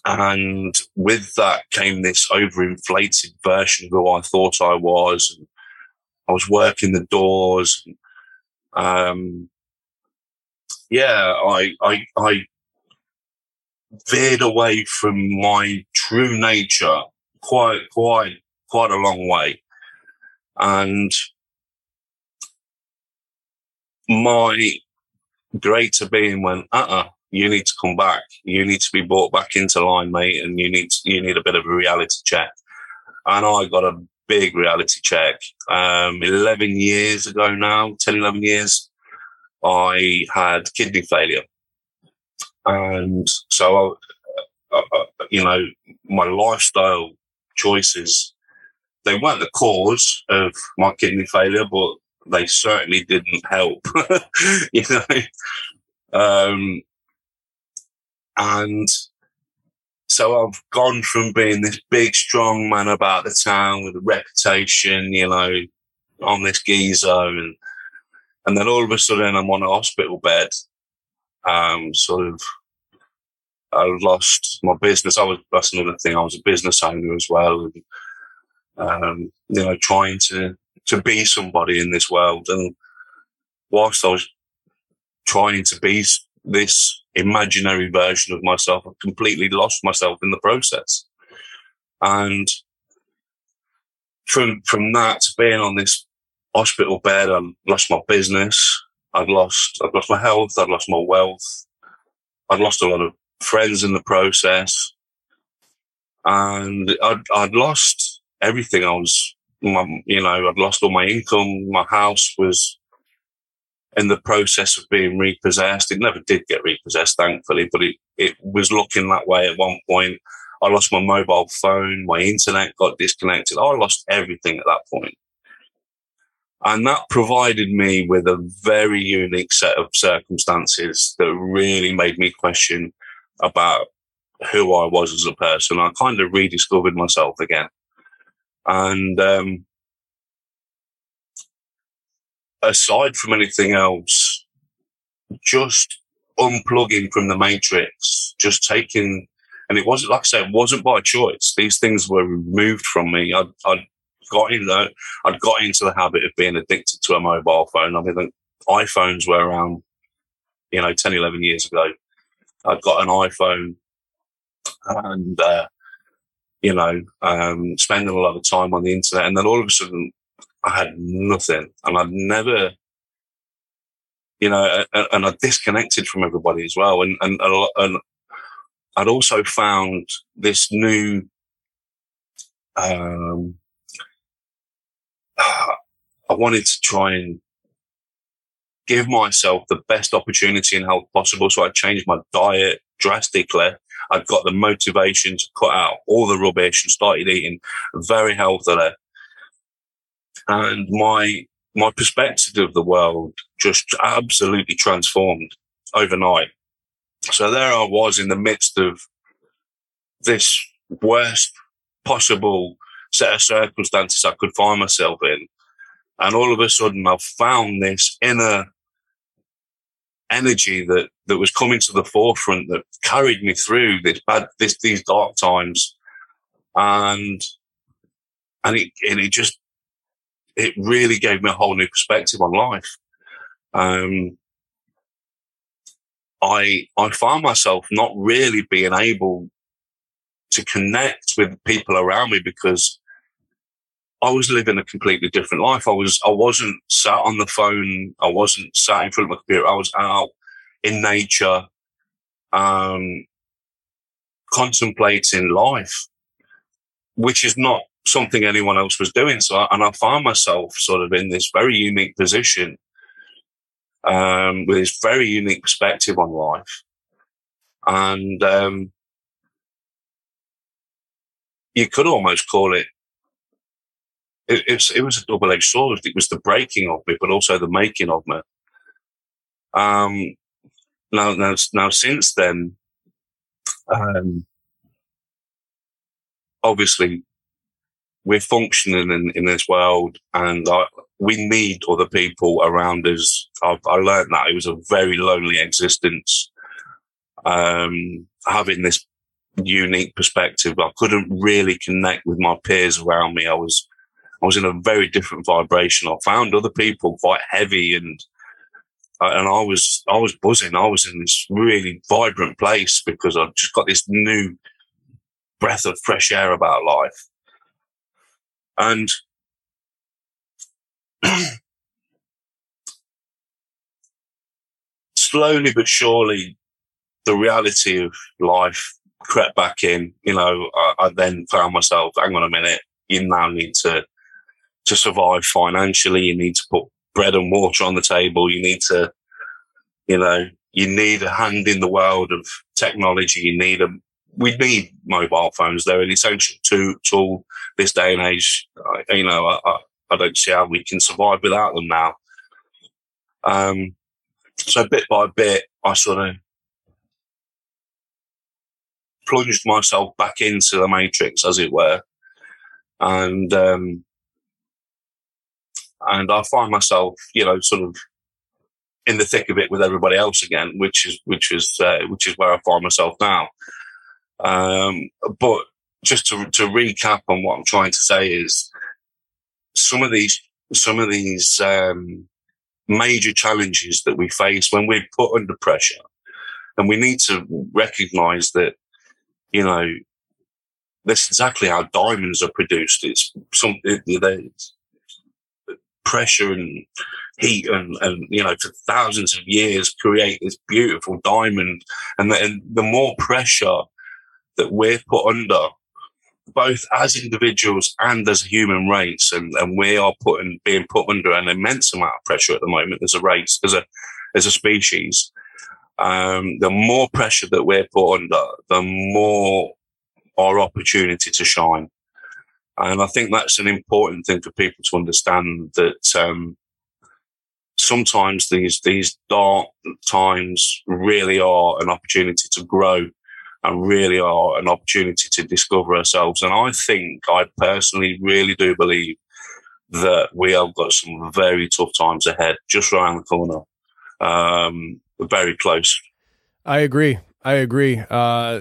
and with that came this overinflated version of who I thought I was. And I was working the doors. And, um, yeah, I, I, I veered away from my true nature quite, quite, quite a long way. And my greater being went, uh-uh, you need to come back. You need to be brought back into line, mate, and you need to, you need a bit of a reality check. And I got a big reality check. Um, 11 years ago now, 10, 11 years, I had kidney failure. And so, I, uh, uh, you know, my lifestyle choices, they weren't the cause of my kidney failure, but they certainly didn't help, you know. Um, and so I've gone from being this big, strong man about the town with a reputation, you know, on this geezer, and and then all of a sudden I'm on a hospital bed. Um, sort of, I lost my business. I was that's another thing. I was a business owner as well, and um, you know, trying to to be somebody in this world. And whilst I was trying to be this imaginary version of myself, I completely lost myself in the process. And from from that to being on this hospital bed, I lost my business. I'd lost I'd lost my health. I'd lost my wealth. I'd lost a lot of friends in the process, and I'd I'd lost everything. I was my, you know, I'd lost all my income. My house was in the process of being repossessed. It never did get repossessed, thankfully, but it, it was looking that way at one point. I lost my mobile phone. My internet got disconnected. I lost everything at that point. And that provided me with a very unique set of circumstances that really made me question about who I was as a person. I kind of rediscovered myself again. And um, aside from anything else, just unplugging from the matrix, just taking, and it wasn't like I said, it wasn't by choice. These things were removed from me. I'd, I'd got in I'd got into the habit of being addicted to a mobile phone. I mean, iPhones were around, you know, 10, 11 years ago. I'd got an iPhone and, uh, you know, um, spending a lot of time on the internet. And then all of a sudden, I had nothing. And I'd never, you know, and, I disconnected from everybody as well. And, and, and I'd also found this new, um, I wanted to try and give myself the best opportunity in health possible. So I changed my diet drastically. I'd got the motivation to cut out all the rubbish and started eating very healthily. And my, my perspective of the world just absolutely transformed overnight. So there I was in the midst of this worst possible set of circumstances I could find myself in. And all of a sudden I've found this inner energy that, that was coming to the forefront that carried me through this bad, this, these dark times. And, and it, and it just, it really gave me a whole new perspective on life. Um, I, I found myself not really being able to connect with people around me because I was living a completely different life. I was, I wasn't sat on the phone. I wasn't sat in front of my computer. I was out in nature, um, contemplating life, which is not something anyone else was doing. So, I, and I found myself sort of in this very unique position, um, with this very unique perspective on life. And, um, you could almost call it it, it's, it was a double edged sword. It was the breaking of me, but also the making of me. Um, now, now, now, since then, um, obviously, we're functioning in, in this world, and I, we need other people around us. I, I learned that it was a very lonely existence. Um, having this unique perspective, I couldn't really connect with my peers around me. I was I was in a very different vibration. I found other people quite heavy and uh, and I was I was buzzing. I was in this really vibrant place because I just got this new breath of fresh air about life. And slowly but surely, the reality of life crept back in. You know, I, I then found myself, hang on a minute, you now need to to survive financially. You need to put bread and water on the table. You need to, you know, you need a hand in the world of technology. You need a, we need mobile phones. They're an essential tool, this day and age. I, you know, I, I, don't see how we can survive without them now. Um, so bit by bit, I sort of plunged myself back into the matrix, as it were. And, um, and I find myself, you know, sort of in the thick of it with everybody else again, which is which is uh, which is where I find myself now. Um, but just to to recap on what I'm trying to say is some of these some of these um, major challenges that we face when we're put under pressure, and we need to recognise that you know that's exactly how diamonds are produced. It's some it's, pressure and heat and, and you know for thousands of years create this beautiful diamond. And the, and the more pressure that we're put under both as individuals and as a human race and, and we are putting being put under an immense amount of pressure at the moment as a race as a as a species. Um, the more pressure that we're put under the more our opportunity to shine and I think that's an important thing for people to understand that um, sometimes these these dark times really are an opportunity to grow and really are an opportunity to discover ourselves. And I think I personally really do believe that we have got some very tough times ahead, just around the corner. Um, very close. I agree. I agree. Uh,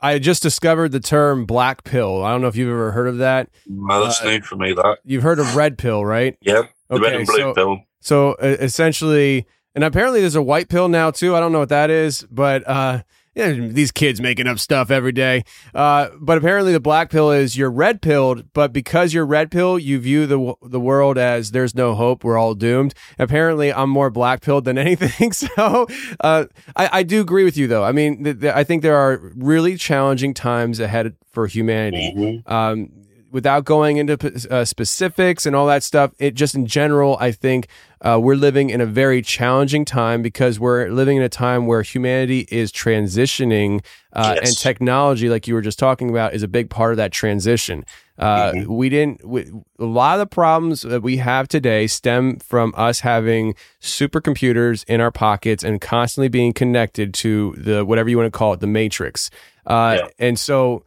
I just discovered the term black pill. I don't know if you've ever heard of that. No, that's uh, new for me. That you've heard of red pill, right? Yep, the okay, red and blue so, pill. So essentially, and apparently there's a white pill now too. I don't know what that is, but uh, yeah, these kids making up stuff every day. Uh, but apparently, the black pill is you're red pilled, but because you're red pill, you view the the world as there's no hope, we're all doomed. Apparently, I'm more black pilled than anything. So, uh, I, I, do agree with you, though. I mean, th- th- I think there are really challenging times ahead for humanity. Mm-hmm. Um, without going into uh, specifics and all that stuff, it just in general, I think uh, we're living in a very challenging time because we're living in a time where humanity is transitioning, uh, Yes. and technology, like you were just talking about, is a big part of that transition. Uh, Mhm. We didn't. We, a lot of the problems that we have today stem from us having supercomputers in our pockets and constantly being connected to the whatever you want to call it, the matrix. Uh, Yeah. And so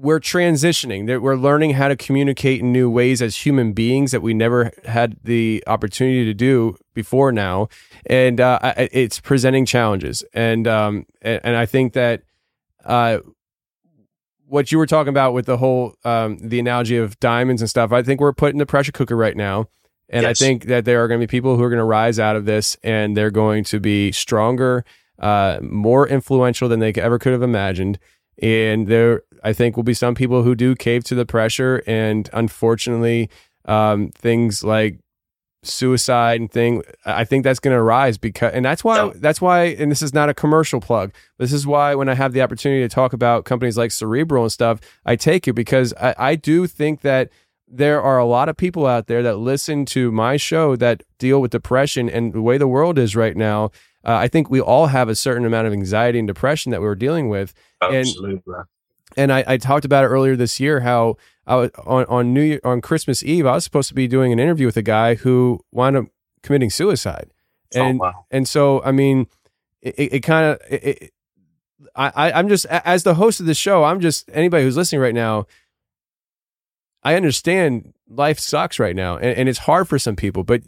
we're transitioning. That we're learning how to communicate in new ways as human beings that we never had the opportunity to do before now, and uh, it's presenting challenges. And um, and, I think that uh, what you were talking about with the whole um, the analogy of diamonds and stuff, I think we're put in the pressure cooker right now. And Yes. I think that there are going to be people who are going to rise out of this and they're going to be stronger, uh, more influential than they ever could have imagined. And there, I think, will be some people who do cave to the pressure. And unfortunately, um, things like suicide and thing, I think that's going to rise because, and that's why, that's why, and this is not a commercial plug. This is why when I have the opportunity to talk about companies like Cerebral and stuff, I take it because I, I do think that there are a lot of people out there that listen to my show that deal with depression and the way the world is right now. Uh, I think we all have a certain amount of anxiety and depression that we're dealing with. Absolutely. And I, I talked about it earlier this year how I was, on on New Year, on Christmas Eve I was supposed to be doing an interview with a guy who wound up committing suicide. Oh, and oh, wow. and so I mean, it, it, kind of it, it, I I- I'm just as the host of the show. I'm just anybody who's listening right now. I understand life sucks right now, and, and it's hard for some people, but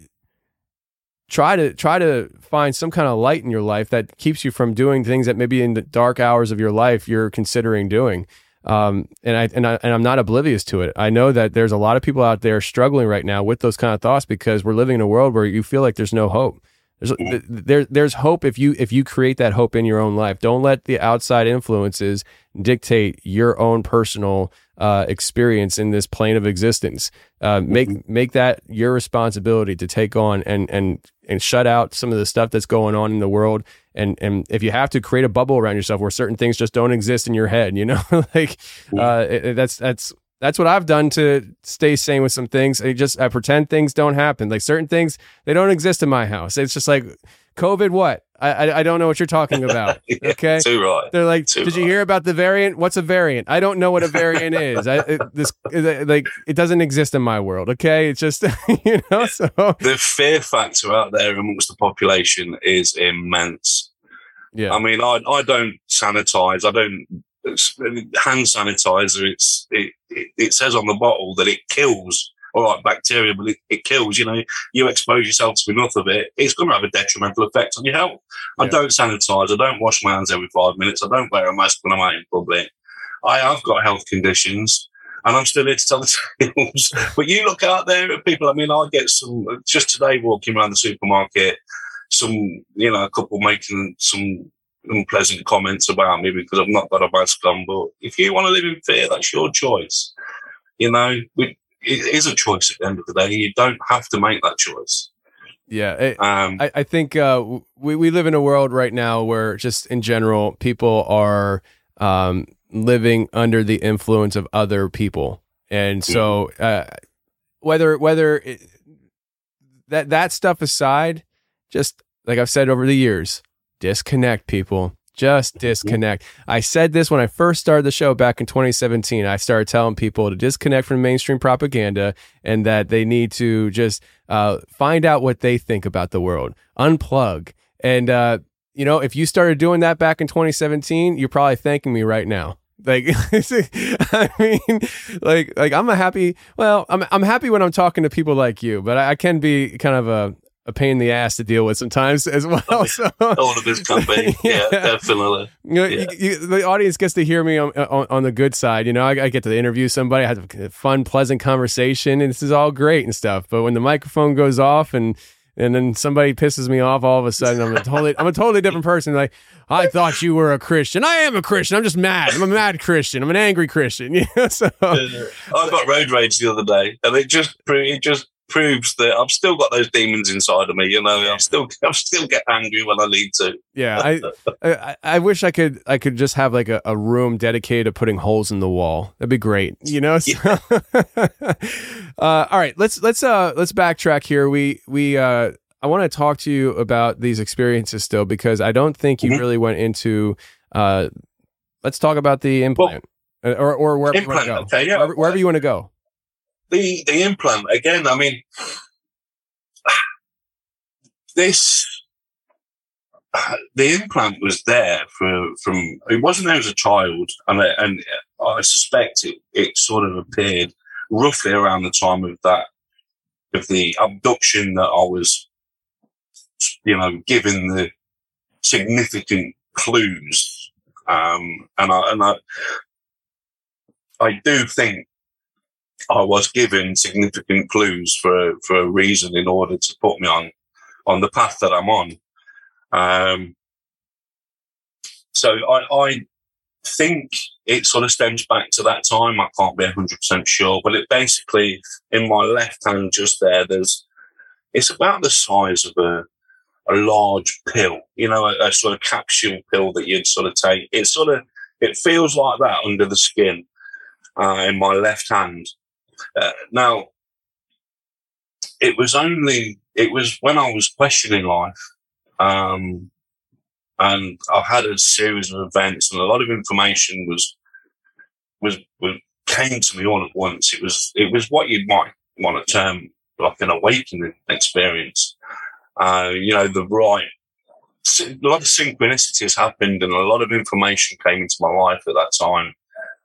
try to try to find some kind of light in your life that keeps you from doing things that maybe in the dark hours of your life you're considering doing. Um, and I and I and I'm not oblivious to it. I know that there's a lot of people out there struggling right now with those kind of thoughts because we're living in a world where you feel like there's no hope. There's there there's hope if you if you create that hope in your own life. Don't let the outside influences dictate your own personal uh, experience in this plane of existence. Uh, make make that your responsibility to take on and and and shut out some of the stuff that's going on in the world. And and if you have to create a bubble around yourself where certain things just don't exist in your head, you know, like uh, it- that's that's that's what I've done to stay sane with some things. I just I pretend things don't happen. Like certain things they don't exist in my house. It's just like COVID. What I I, I don't know what you're talking about. Yeah, Okay. Too right. They're like, Too did you hear about the variant? What's a variant? I don't know what a variant is. I, it, this like it doesn't exist in my world. Okay, it's just you know. So The fear factor out there amongst the population is immense. yeah, I mean, I I don't sanitize. I don't hand sanitizer. It's it, it, it says on the bottle that it kills all right bacteria, but it, it kills. You know, you expose yourself to enough of it, it's going to have a detrimental effect on your health. I don't sanitize. I don't wash my hands every five minutes. I don't wear a mask when I'm out in public. I have got health conditions. And I'm still here to tell the tales. but you look out there at people. I mean, I get some just today walking around the supermarket. Some, you know, a couple making some unpleasant comments about me because I've not got a mask on. But if you want to live in fear, that's your choice. You know, we, it is a choice at the end of the day. You don't have to make that choice. yeah. It, Um, I, I think uh, we we live in a world right now where just in general people are um, living under the influence of other people, and so uh, whether whether it, that that stuff aside, just like I've said over the years, disconnect people. Just disconnect. I said this when I first started the show back in 2017. I started telling people to disconnect from mainstream propaganda and that they need to just uh, find out what they think about the world, unplug. And, uh, you know, if you started doing that back in 2017, you're probably thanking me right now. Like, I mean, like, like I'm a happy. Well, I'm I'm happy when I'm talking to people like you, but I, I can be kind of a a pain in the ass to deal with sometimes as well. Oh, so, all of this be. yeah, Yeah. definitely. you know, Yeah. you, you, the audience gets to hear me on, on, on the good side. You know, I, I get to interview somebody, I have a fun, pleasant conversation, and this is all great and stuff. But when the microphone goes off and and then somebody pisses me off, all of a sudden I'm a totally I'm a totally different person. Like I thought you were a Christian. I am a Christian. I'm just mad. I'm a mad Christian. I'm an angry Christian. You know, so I got road rage the other day, and it just it just proves that I've still got those demons inside of me. You know, I'm still I still get angry when I need to. Yeah, I, I I wish I could I could just have like a, a room dedicated to putting holes in the wall. That'd be great. You know. So- uh, all right, let's let's uh let's backtrack here. We we uh I want to talk to you about these experiences still because I don't think you Mhm. really went into uh let's talk about the implant Uh, or or wherever you want to go. okay, yeah. Wherever, wherever you want to go. The the implant again. I mean, this the implant was there for from it wasn't there as a child, and I- and I suspect it it sort of appeared roughly around the time of that of the abduction that I was, you know, given the significant clues, um, and I and I I do think I was given significant clues for for a reason in order to put me on on the path that I'm on. Um, so I, I think it sort of stems back to that time. I can't be hundred percent sure, but it basically in my left hand just there. There's it's about the size of a a large pill, you know, a, a sort of capsule pill that you'd sort of take. It sort of it feels like that under the skin uh, in my left hand. Uh, now, it was only it was when I was questioning life, um, and I had a series of events, and a lot of information was was, was came to me all at once. It was it was what you might want to term like an awakening experience. Uh, you know, the right a lot of synchronicities happened, and a lot of information came into my life at that time,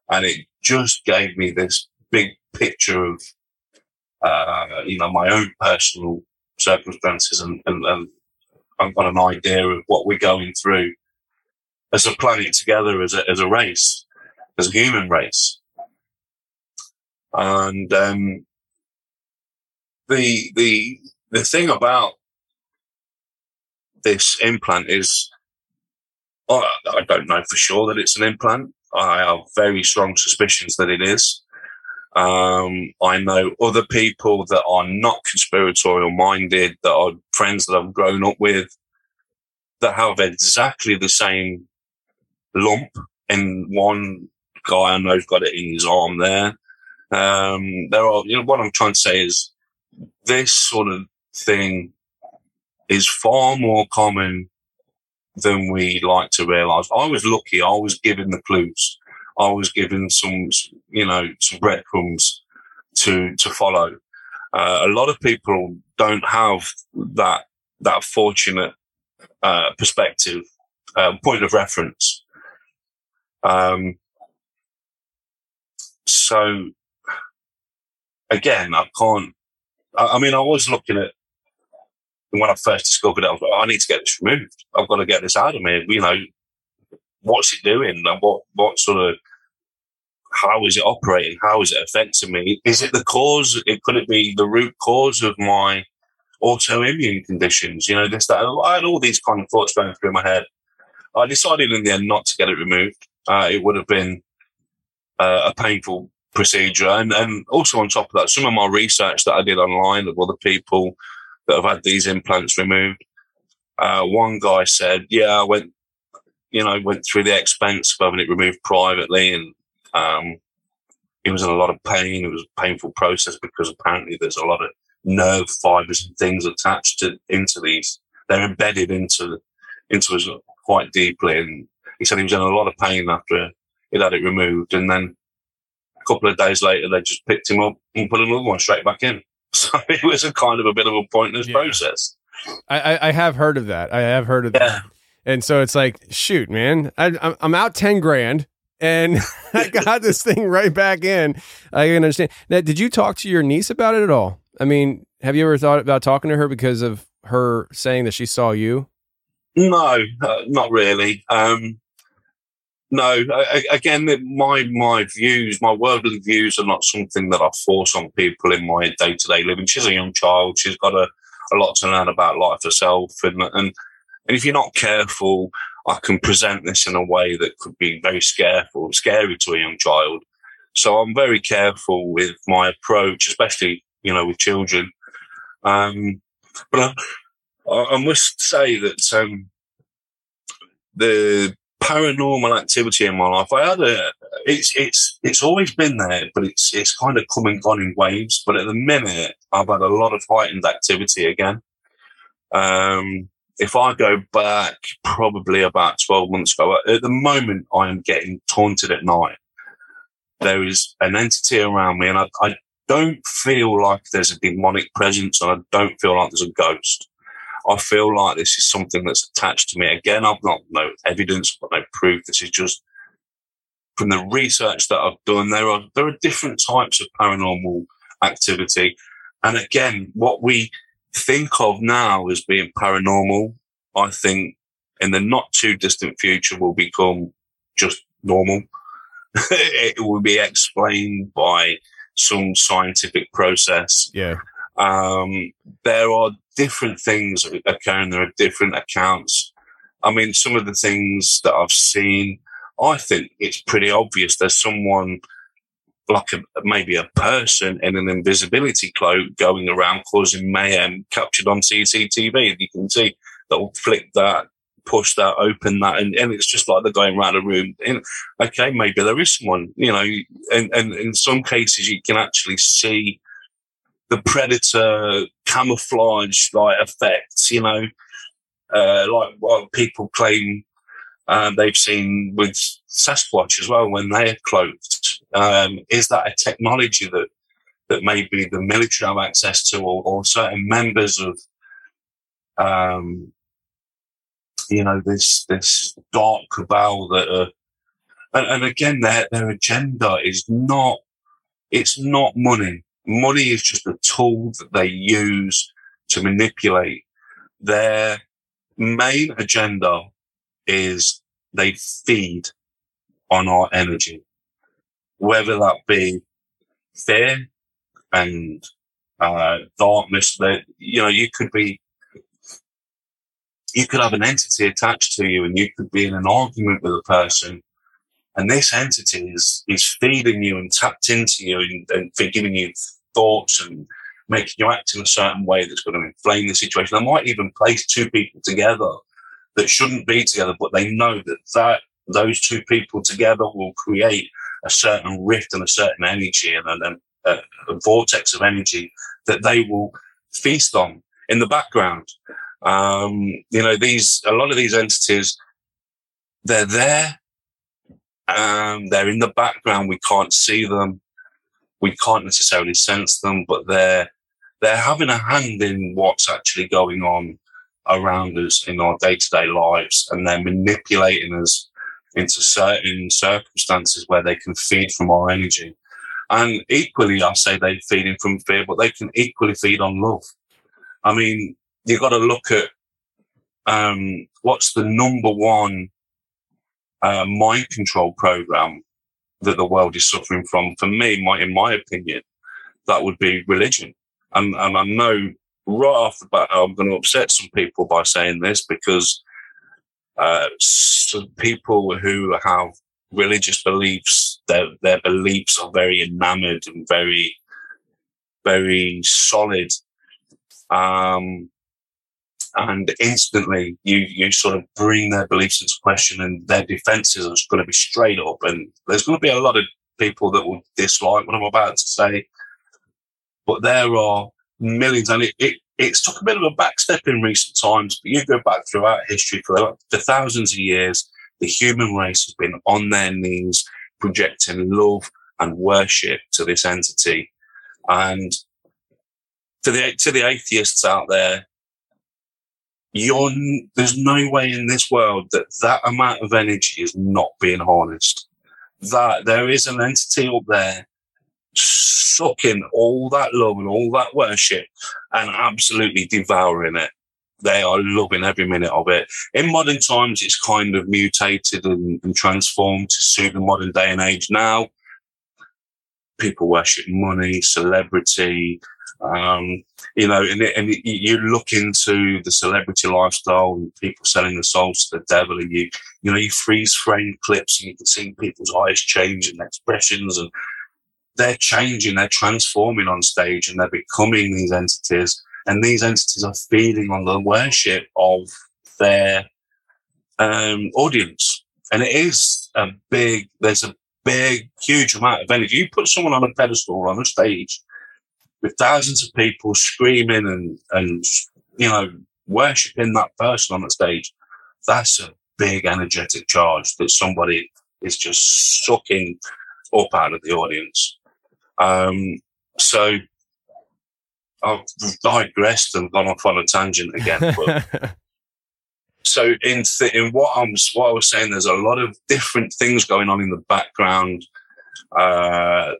and it just gave me this big picture of uh, you know my own personal circumstances, and, and, and I've got an idea of what we're going through as a planet together, as a as a race, as a human race, and um, the the the thing about this implant is I, I don't know for sure that it's an implant. I have very strong suspicions that it is. Um, I know other people that are not conspiratorial minded, that are friends that I've grown up with, that have exactly the same lump. And one guy I know's got it in his arm there. Um, there are, you know, what I'm trying to say is this sort of thing is far more common than we like to realize. I was lucky. I was given the clues. I was given some, you know, some breadcrumbs to, to follow. Uh, a lot of people don't have that, that fortunate, uh, perspective, uh, point of reference. Um, so again, I can't, I, I mean, I was looking at, when I first discovered it, I was like, I need to get this removed. I've got to get this out of me. You know, what's it doing? And what, what sort of, how is it operating? How is it affecting me? Is it the cause? It could it be the root cause of my autoimmune conditions? You know, this, that. I had all these kind of thoughts going through my head. I decided in the end not to get it removed. Uh, it would have been uh, a painful procedure. And, and also on top of that, some of my research that I did online of other people that have had these implants removed. Uh, one guy said, yeah, I went, you know, went through the expense of having it removed privately and, um, he was in a lot of pain. It was a painful process because apparently there's a lot of nerve fibers and things attached to, into these. They're embedded into, into us quite deeply. And he said he was in a lot of pain after he'd had it removed. And then a couple of days later, they just picked him up and put another one straight back in. So it was a kind of a bit of a pointless Yeah. process. I, I I have heard of that. I have heard of Yeah. that. And so it's like, shoot, man, I, I'm out ten grand, and I got this thing right back in. I can understand. Now, did you talk to your niece about it at all? I mean, have you ever thought about talking to her because of her saying that she saw you? No, uh, not really. Um, no, I- again, my my views, my worldly views, are not something that I force on people in my day to day living. She's a young child; she's got a, a lot to learn about life herself, and and and if you're not careful, I can present this in a way that could be very scareful, scary to a young child. So I'm very careful with my approach, especially you know with children. Um, but I, I must say that um, the paranormal activity in my life, I had a, it's, it's, it's always been there, but it's, it's kind of come and gone in waves. But at the minute, I've had a lot of heightened activity again. Um, if I go back probably about 12 months ago, at the moment I am getting taunted at night. There is an entity around me and I, I don't feel like there's a demonic presence and I don't feel like there's a ghost. I feel like this is something that's attached to me. Again, I've got no evidence, but no proof. This is just from the research that I've done. There are there are different types of paranormal activity, and again, what we think of now as being paranormal, I think in the not too distant future will become just normal. it will be explained by some scientific process. Yeah. Um, there are different things occurring. There are different accounts. I mean, some of the things that I've seen, I think it's pretty obvious. There's someone like a, maybe a person in an invisibility cloak going around causing mayhem captured on CCTV. You can see they'll flick that, push that, open that, and, and it's just like they're going around a room. And, okay, maybe there is someone, you know, and, and in some cases you can actually see the predator camouflage like effects, you know, uh, like what people claim um, they've seen with Sasquatch as well when they're cloaked. Um, is that a technology that that maybe the military have access to, or, or certain members of, um, you know, this this dark cabal that are, and, and again, their their agenda is not, it's not money. Money is just a tool that they use to manipulate. Their main agenda is they feed on our energy, whether that be fear and uh, darkness. That you know, you could be, you could have an entity attached to you, and you could be in an argument with a person, and this entity is is feeding you and tapped into you and, and giving you thoughts and making you act in a certain way that's going to inflame the situation. They might even place two people together that shouldn't be together, but they know that, that those two people together will create a certain rift and a certain energy and a, vortex of energy that they will feast on in the background. Um, you know, these, a lot of these entities, they're there. Um, they're in the background. We can't see them. We can't necessarily sense them, but they're, they're having a hand in what's actually going on around us in our day to day lives, and they're manipulating us into certain circumstances where they can feed from our energy. And equally, I say they're feeding from fear, but they can equally feed on love. I mean, you've got to look at um, what's the number one uh, mind control program that the world is suffering from. For me, my, in my opinion, that would be religion. And, and I know right off the bat, I'm going to upset some people by saying this because uh, some people who have religious beliefs, their their beliefs are very enamored and very, very solid. Um, and instantly you you sort of bring their beliefs into question, and their defences are going to be straight up. And there's going to be a lot of people that will dislike what I'm about to say, but there are millions, and it, it it's took a bit of a backstep in recent times, but you go back throughout history for, for thousands of years, the human race has been on their knees projecting love and worship to this entity. And to the to the atheists out there, you're, there's no way in this world that that amount of energy is not being harnessed. That there is an entity up there sucking all that love and all that worship and absolutely devouring it. They are loving every minute of it. In modern times, it's kind of mutated and, and transformed to suit the modern day and age now. People worship money, celebrity, um, you know, and, and you look into the celebrity lifestyle and people selling the souls to the devil, and you, you know, you freeze frame clips and you can see people's eyes change and expressions, and they're changing, they're transforming on stage and they're becoming these entities. and these entities are feeding on the worship of their um, audience. And it is a big, there's a big, huge amount of energy. You put someone on a pedestal on a stage with thousands of people screaming and, and, you know, worshipping that person on the stage. That's a big energetic charge that somebody is just sucking up out of the audience. Um, so I've digressed and gone off on a tangent again. But so in th- in what I'm what I was saying, there's a lot of different things going on in the background uh,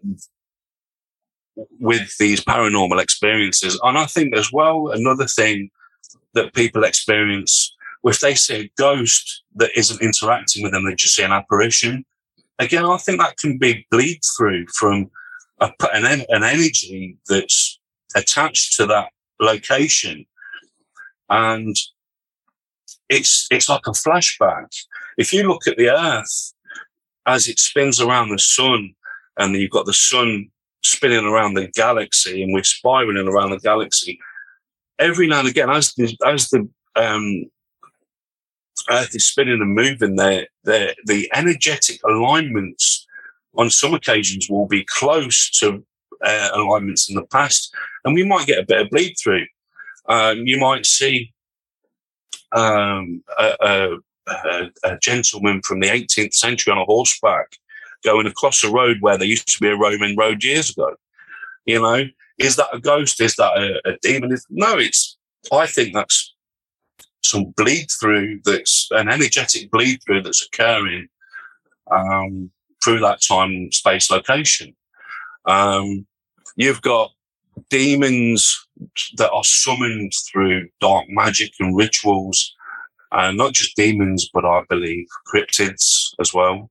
with these paranormal experiences, and I think as well another thing that people experience if they see a ghost that isn't interacting with them, they just see an apparition. Again, I think that can be bleed through from a, an, an energy that's attached to that location. And it's, it's like a flashback. If you look at the earth as it spins around the sun and you've got the sun spinning around the galaxy and we're spiraling around the galaxy, every now and again, as the, as the, um, Earth is spinning and moving, there, the energetic alignments on some occasions will be close to uh, alignments in the past, and we might get a bit of bleed through. Um, you might see um, a, a, a, a, gentleman from the 18th century on a horseback going across a road where there used to be a Roman road years ago. You know, is that a ghost? Is that a, demon? No, it's. I think that's some bleed through. That's an energetic bleed through that's occurring um, through that time space location. Um, you've got demons that are summoned through dark magic and rituals, and not just demons, but I believe cryptids as well.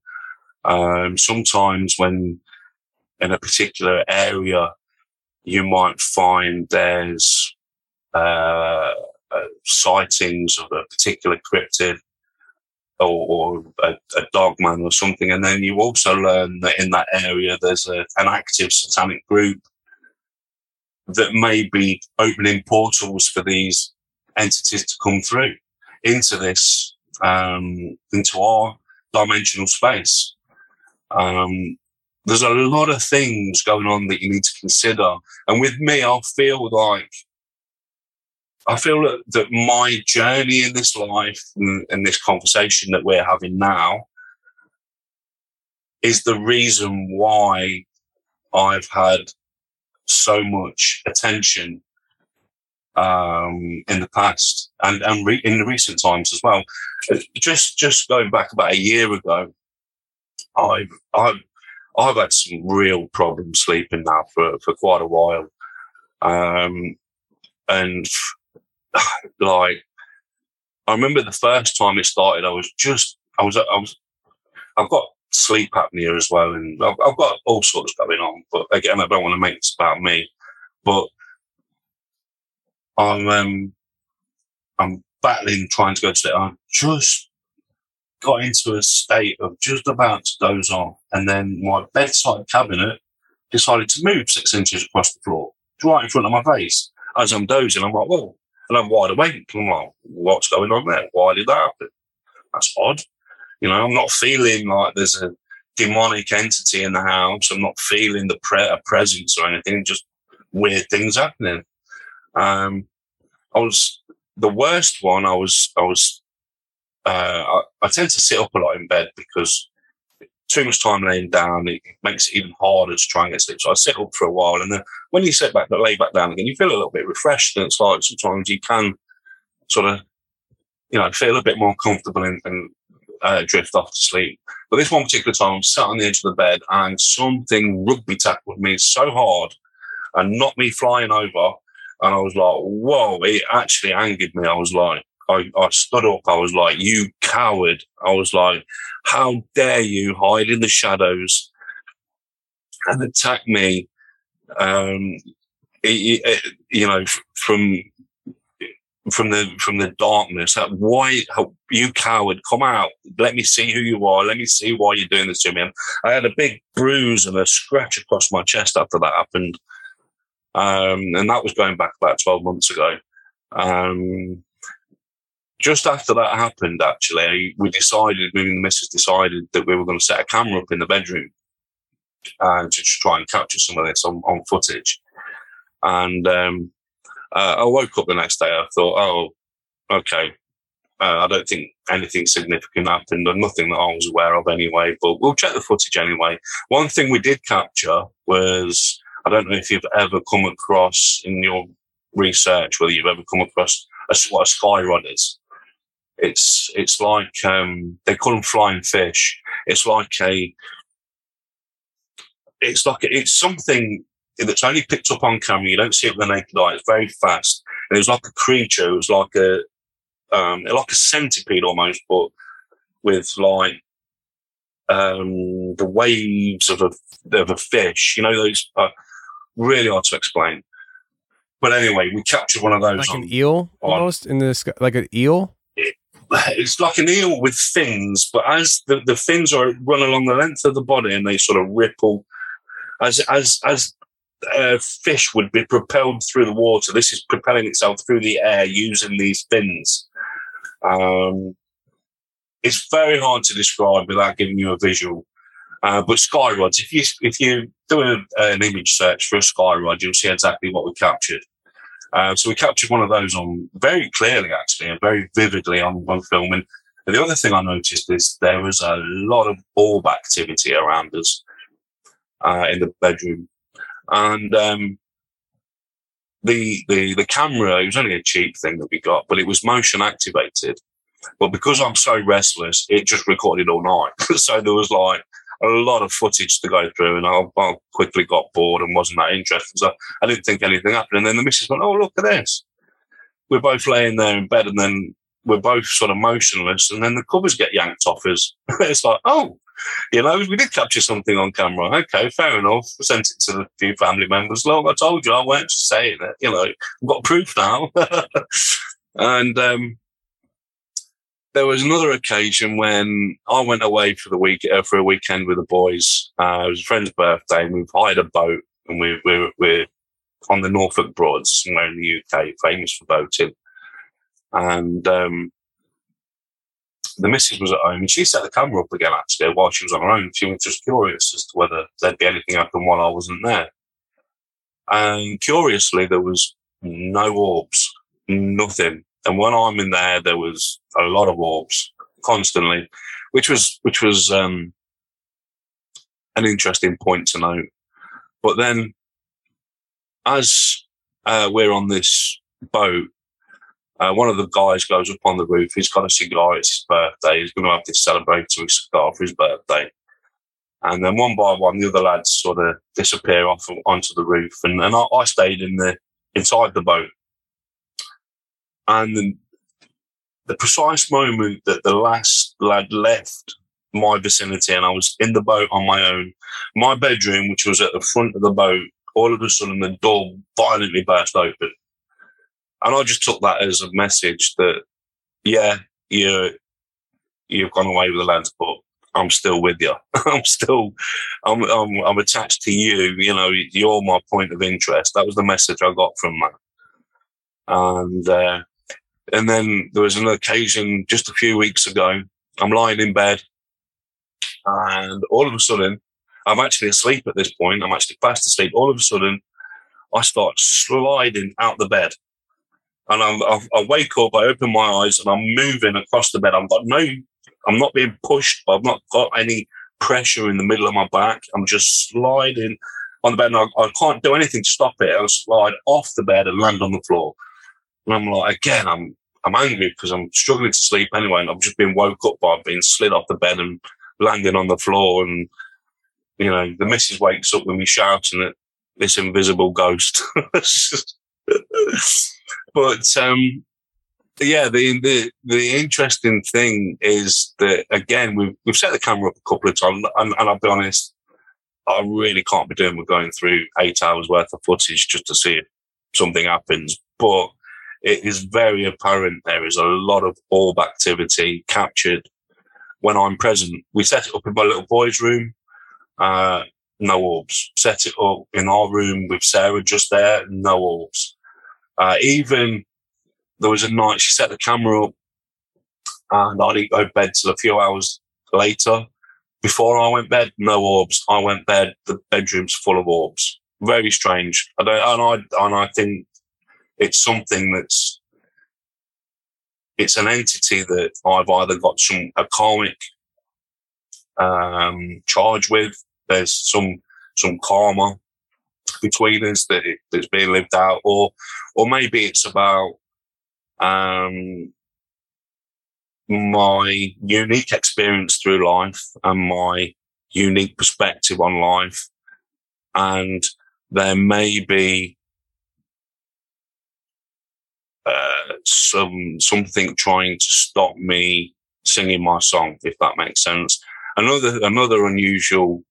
Um, sometimes when in a particular area, you might find there's uh, uh, sightings of a particular cryptid or, or a, a dogman or something. And then you also learn that in that area there's a, an active satanic group that may be opening portals for these entities to come through into this, um, into our dimensional space. Um, there's a lot of things going on that you need to consider. And with me, I feel like I feel that, that my journey in this life and, and this conversation that we're having now is the reason why I've had so much attention um, in the past and, and re- in the recent times as well. Just just going back about a year ago, I've I've I've had some real problems sleeping now for for quite a while, um, and like I remember the first time it started, I was just I was I was I've got sleep apnea as well, and I've, I've got all sorts going on. But again, I don't want to make this about me. But I'm um, I'm battling trying to go to sleep. I just got into a state of just about to doze off, and then my bedside cabinet decided to move six inches across the floor, right in front of my face. As I'm dozing, I'm like, "Whoa!" And I'm wide awake. I'm like, what's going on there? Why did that happen? That's odd. You know, I'm not feeling like there's a demonic entity in the house. I'm not feeling the pre- presence or anything, just weird things happening. Um, I was, the worst one, I was, I was, uh, I, I tend to sit up a lot in bed because too much time laying down, it makes it even harder to try and get sleep. So I sit up for a while, and then when you sit back, lay back down again, you feel a little bit refreshed, and it's like sometimes you can sort of, you know, feel a bit more comfortable and, and uh, drift off to sleep. But this one particular time, I'm sat on the edge of the bed, and something rugby tackled me so hard and knocked me flying over, and I was like, "Whoa!" It actually angered me. I was like, I, I stood up. I was like, you coward. I was like, how dare you hide in the shadows and attack me? Um, it, it, you know, from, from the, from the darkness. Why, you coward, come out. Let me see who you are. Let me see why you're doing this to me. And I had a big bruise and a scratch across my chest after that happened. Um, and that was going back about 12 months ago. Um, just after that happened, actually, we decided, me and the missus decided that we were going to set a camera up in the bedroom uh, to try and capture some of this on, on footage. And um, uh, I woke up the next day. I thought, oh, okay. Uh, I don't think anything significant happened, and nothing that I was aware of anyway. But we'll check the footage anyway. One thing we did capture was I don't know if you've ever come across in your research whether you've ever come across a, what a sky rod is. It's it's like um, they call them flying fish. It's like a it's like it's something that's only picked up on camera. You don't see it with the naked eye. It's very fast. And it was like a creature. It was like a um, like a centipede almost, but with like um, the waves of a of a fish. You know those uh, really hard to explain. But anyway, we captured one of those. Like on, an eel, on- almost in the sky, like an eel. it's like an eel with fins, but as the, the fins are run along the length of the body and they sort of ripple, as as as a fish would be propelled through the water, this is propelling itself through the air using these fins. Um, it's very hard to describe without giving you a visual. Uh, but sky rods, if you if you do a, an image search for a sky rod, you'll see exactly what we captured. Uh, so we captured one of those on very clearly, actually, and very vividly on one film. And the other thing I noticed is there was a lot of orb activity around us uh, in the bedroom, and um, the the the camera. It was only a cheap thing that we got, but it was motion activated. But because I'm so restless, it just recorded all night. so there was like a lot of footage to go through, and I, I quickly got bored and wasn't that interested. So I didn't think anything happened. And then the missus went, "Oh, look at this." We're both laying there in bed, and then we're both sort of motionless, and then the covers get yanked off us. it's like, oh, you know, we did capture something on camera. Okay, fair enough. I sent it to a few family members. Look, I told you I weren't just saying it. You know, I've got proof now. and um, there was another occasion when I went away for the week uh, for a weekend with the boys. Uh, it was a friend's birthday, and we've hired a boat, and we, we're we're on the Norfolk Broads, somewhere in the UK, famous for boating. And um, the missus was at home, and she set the camera up again actually while she was on her own. She was just curious as to whether there'd be anything happen while I wasn't there. And curiously, there was no orbs, nothing. And when I'm in there, there was a lot of orbs constantly, which was which was um, an interesting point to note. But then, as uh, we're on this boat, uh, one of the guys goes up on the roof. He's got a cigar. It's his birthday. He's going to have this celebratory cigar for his birthday. And then one by one, the other lads sort of disappear off onto the roof, and, and I, I stayed in the inside the boat. And the, precise moment that the last lad left my vicinity and I was in the boat on my own, my bedroom, which was at the front of the boat, all of a sudden the door violently burst open. And I just took that as a message that, yeah, you you've gone away with the lads, but I'm still with you. I'm still, I'm, I'm, I'm attached to you. You know, you're my point of interest. That was the message I got from that. And, uh, and then there was an occasion just a few weeks ago. I'm lying in bed and all of a sudden, I'm actually asleep at this point. I'm actually fast asleep. All of a sudden, I start sliding out the bed. And I'm, I, wake up, I open my eyes, and I'm moving across the bed. I've got no, I'm not being pushed. I've not got any pressure in the middle of my back. I'm just sliding on the bed, and I, I can't do anything to stop it. I slide off the bed and land on the floor. And I'm like, again, I'm I'm angry because I'm struggling to sleep anyway, and I've just been woke up by being slid off the bed and landing on the floor. And you know, the missus wakes up with me shouting at this invisible ghost. but um, yeah, the, the the interesting thing is that again we've we've set the camera up a couple of times, and, and I'll be honest, I really can't be doing with going through eight hours worth of footage just to see if something happens. But it is very apparent there is a lot of orb activity captured when I'm present. We set it up in my little boy's room. Uh, no orbs. Set it up in our room with Sarah just there, no orbs. Uh, even there was a night she set the camera up and I didn't go to bed till a few hours later. Before I went bed, no orbs. I went bed, the bedroom's full of orbs. Very strange. I don't, and I, and I think it's something that's, it's an entity that I've either got some, a karmic, um, charge with. There's some, some karma between us that it, that's being lived out or, or maybe it's about, um, my unique experience through life and my unique perspective on life. And there may be uh, some something trying to stop me singing my song, if that makes sense. Another another unusual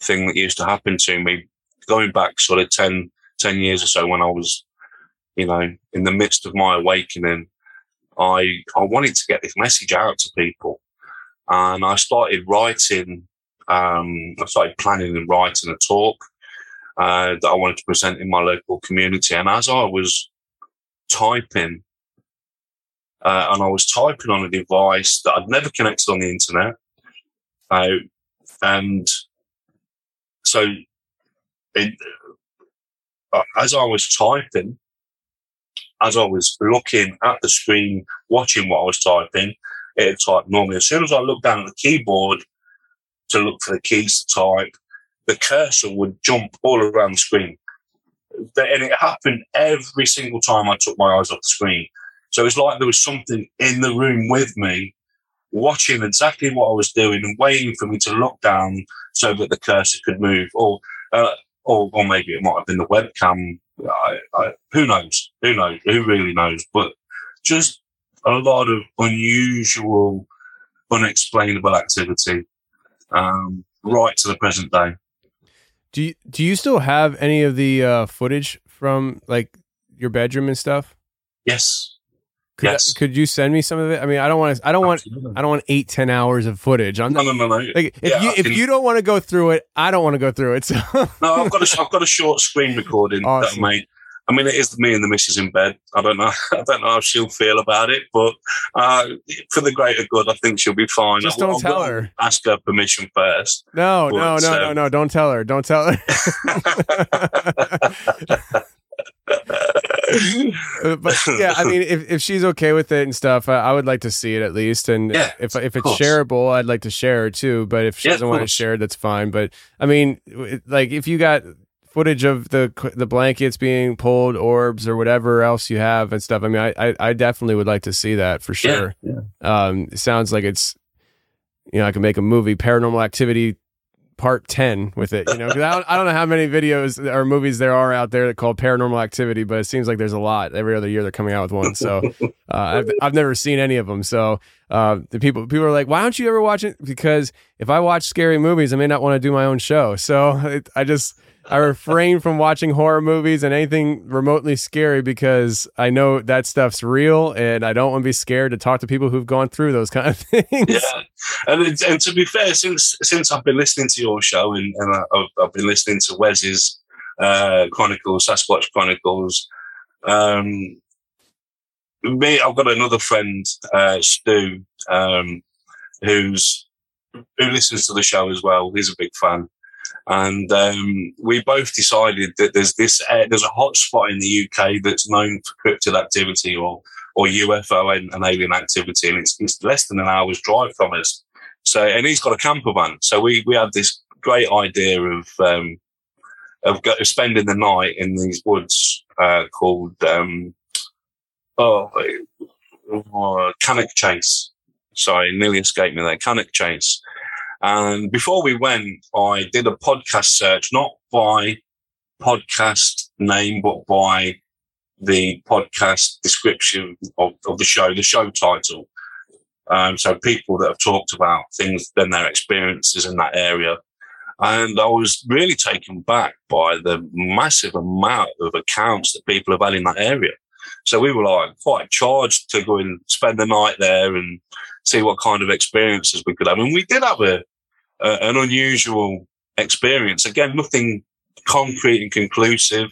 thing that used to happen to me, going back sort of 10, 10 years or so when I was, you know, in the midst of my awakening, I, I wanted to get this message out to people. And I started writing, um, I started planning and writing a talk uh, that I wanted to present in my local community. And as I was typing, uh, and I was typing on a device that I'd never connected on the internet. Uh, and so it, uh, as I was typing, as I was looking at the screen, watching what I was typing, it typed normally. As soon as I looked down at the keyboard to look for the keys to type, the cursor would jump all around the screen. And it happened every single time I took my eyes off the screen. So it's like there was something in the room with me, watching exactly what I was doing and waiting for me to look down so that the cursor could move. Or, uh, or, or maybe it might have been the webcam I, I, who knows? Who knows? Who really knows? But just a lot of unusual, unexplainable activity, um, right to the present day. Do you, do you still have any of the uh, footage from like your bedroom and stuff? Yes. Could, yes. could you send me some of it? I mean, I don't want to. I don't Absolutely. want. I don't want eight, ten hours of footage. I'm not, no, no, no, no. Like, if yeah, you if you don't want to go through it, I don't want to go through it. So. no, I've got a I've got a short screen recording awesome. that I made. I mean, it is me and the missus in bed. I don't know. I don't know how she'll feel about it, but uh, for the greater good, I think she'll be fine. Just don't I, tell her. Ask her permission first. No, but, no, no, no, no. Don't tell her. Don't tell her. But yeah, I mean, if, if she's okay with it and stuff, I, I would like to see it at least. And yeah, if if it's shareable, I'd like to share it too. But if she yeah, doesn't want to share that's fine. But I mean, like if you got footage of the the blankets being pulled, orbs or whatever else you have and stuff, I mean, I I, I definitely would like to see that for sure. Yeah, yeah. Um, it sounds like it's you know I can make a movie, Paranormal Activity part 10 with it you know I don't, I don't know how many videos or movies there are out there that called paranormal activity but it seems like there's a lot every other year they're coming out with one so uh, I've, I've never seen any of them so uh, the people people are like why don't you ever watch it? Because if i watch scary movies i may not want to do my own show. So it, i just I refrain from watching horror movies and anything remotely scary because I know that stuff's real and I don't want to be scared to talk to people who've gone through those kind of things. Yeah, and and to be fair, since since I've been listening to your show and, and I've, I've been listening to Wes's uh, Chronicles, Sasquatch Chronicles, um, me, I've got another friend, uh, Stu, um, who's who listens to the show as well. He's a big fan and um, we both decided that there's this uh, there's a hot spot in the UK that's known for cryptid activity or or UFO and, and, alien activity, and it's, it's less than an hour's drive from us. So, and he's got a camper van. So we we had this great idea of um, of go, spending the night in these woods uh, called um, oh, Cannock Chase. Sorry, nearly escaped me there. Cannock Chase. And before we went, I did a podcast search, not by podcast name, but by the podcast description of, of the show, the show title. Um, so people that have talked about things, then their experiences in that area. And I was really taken back by the massive amount of accounts that people have had in that area. So we were like quite charged to go and spend the night there and see what kind of experiences we could have. And we did have a, uh, an unusual experience. Again, nothing concrete and conclusive.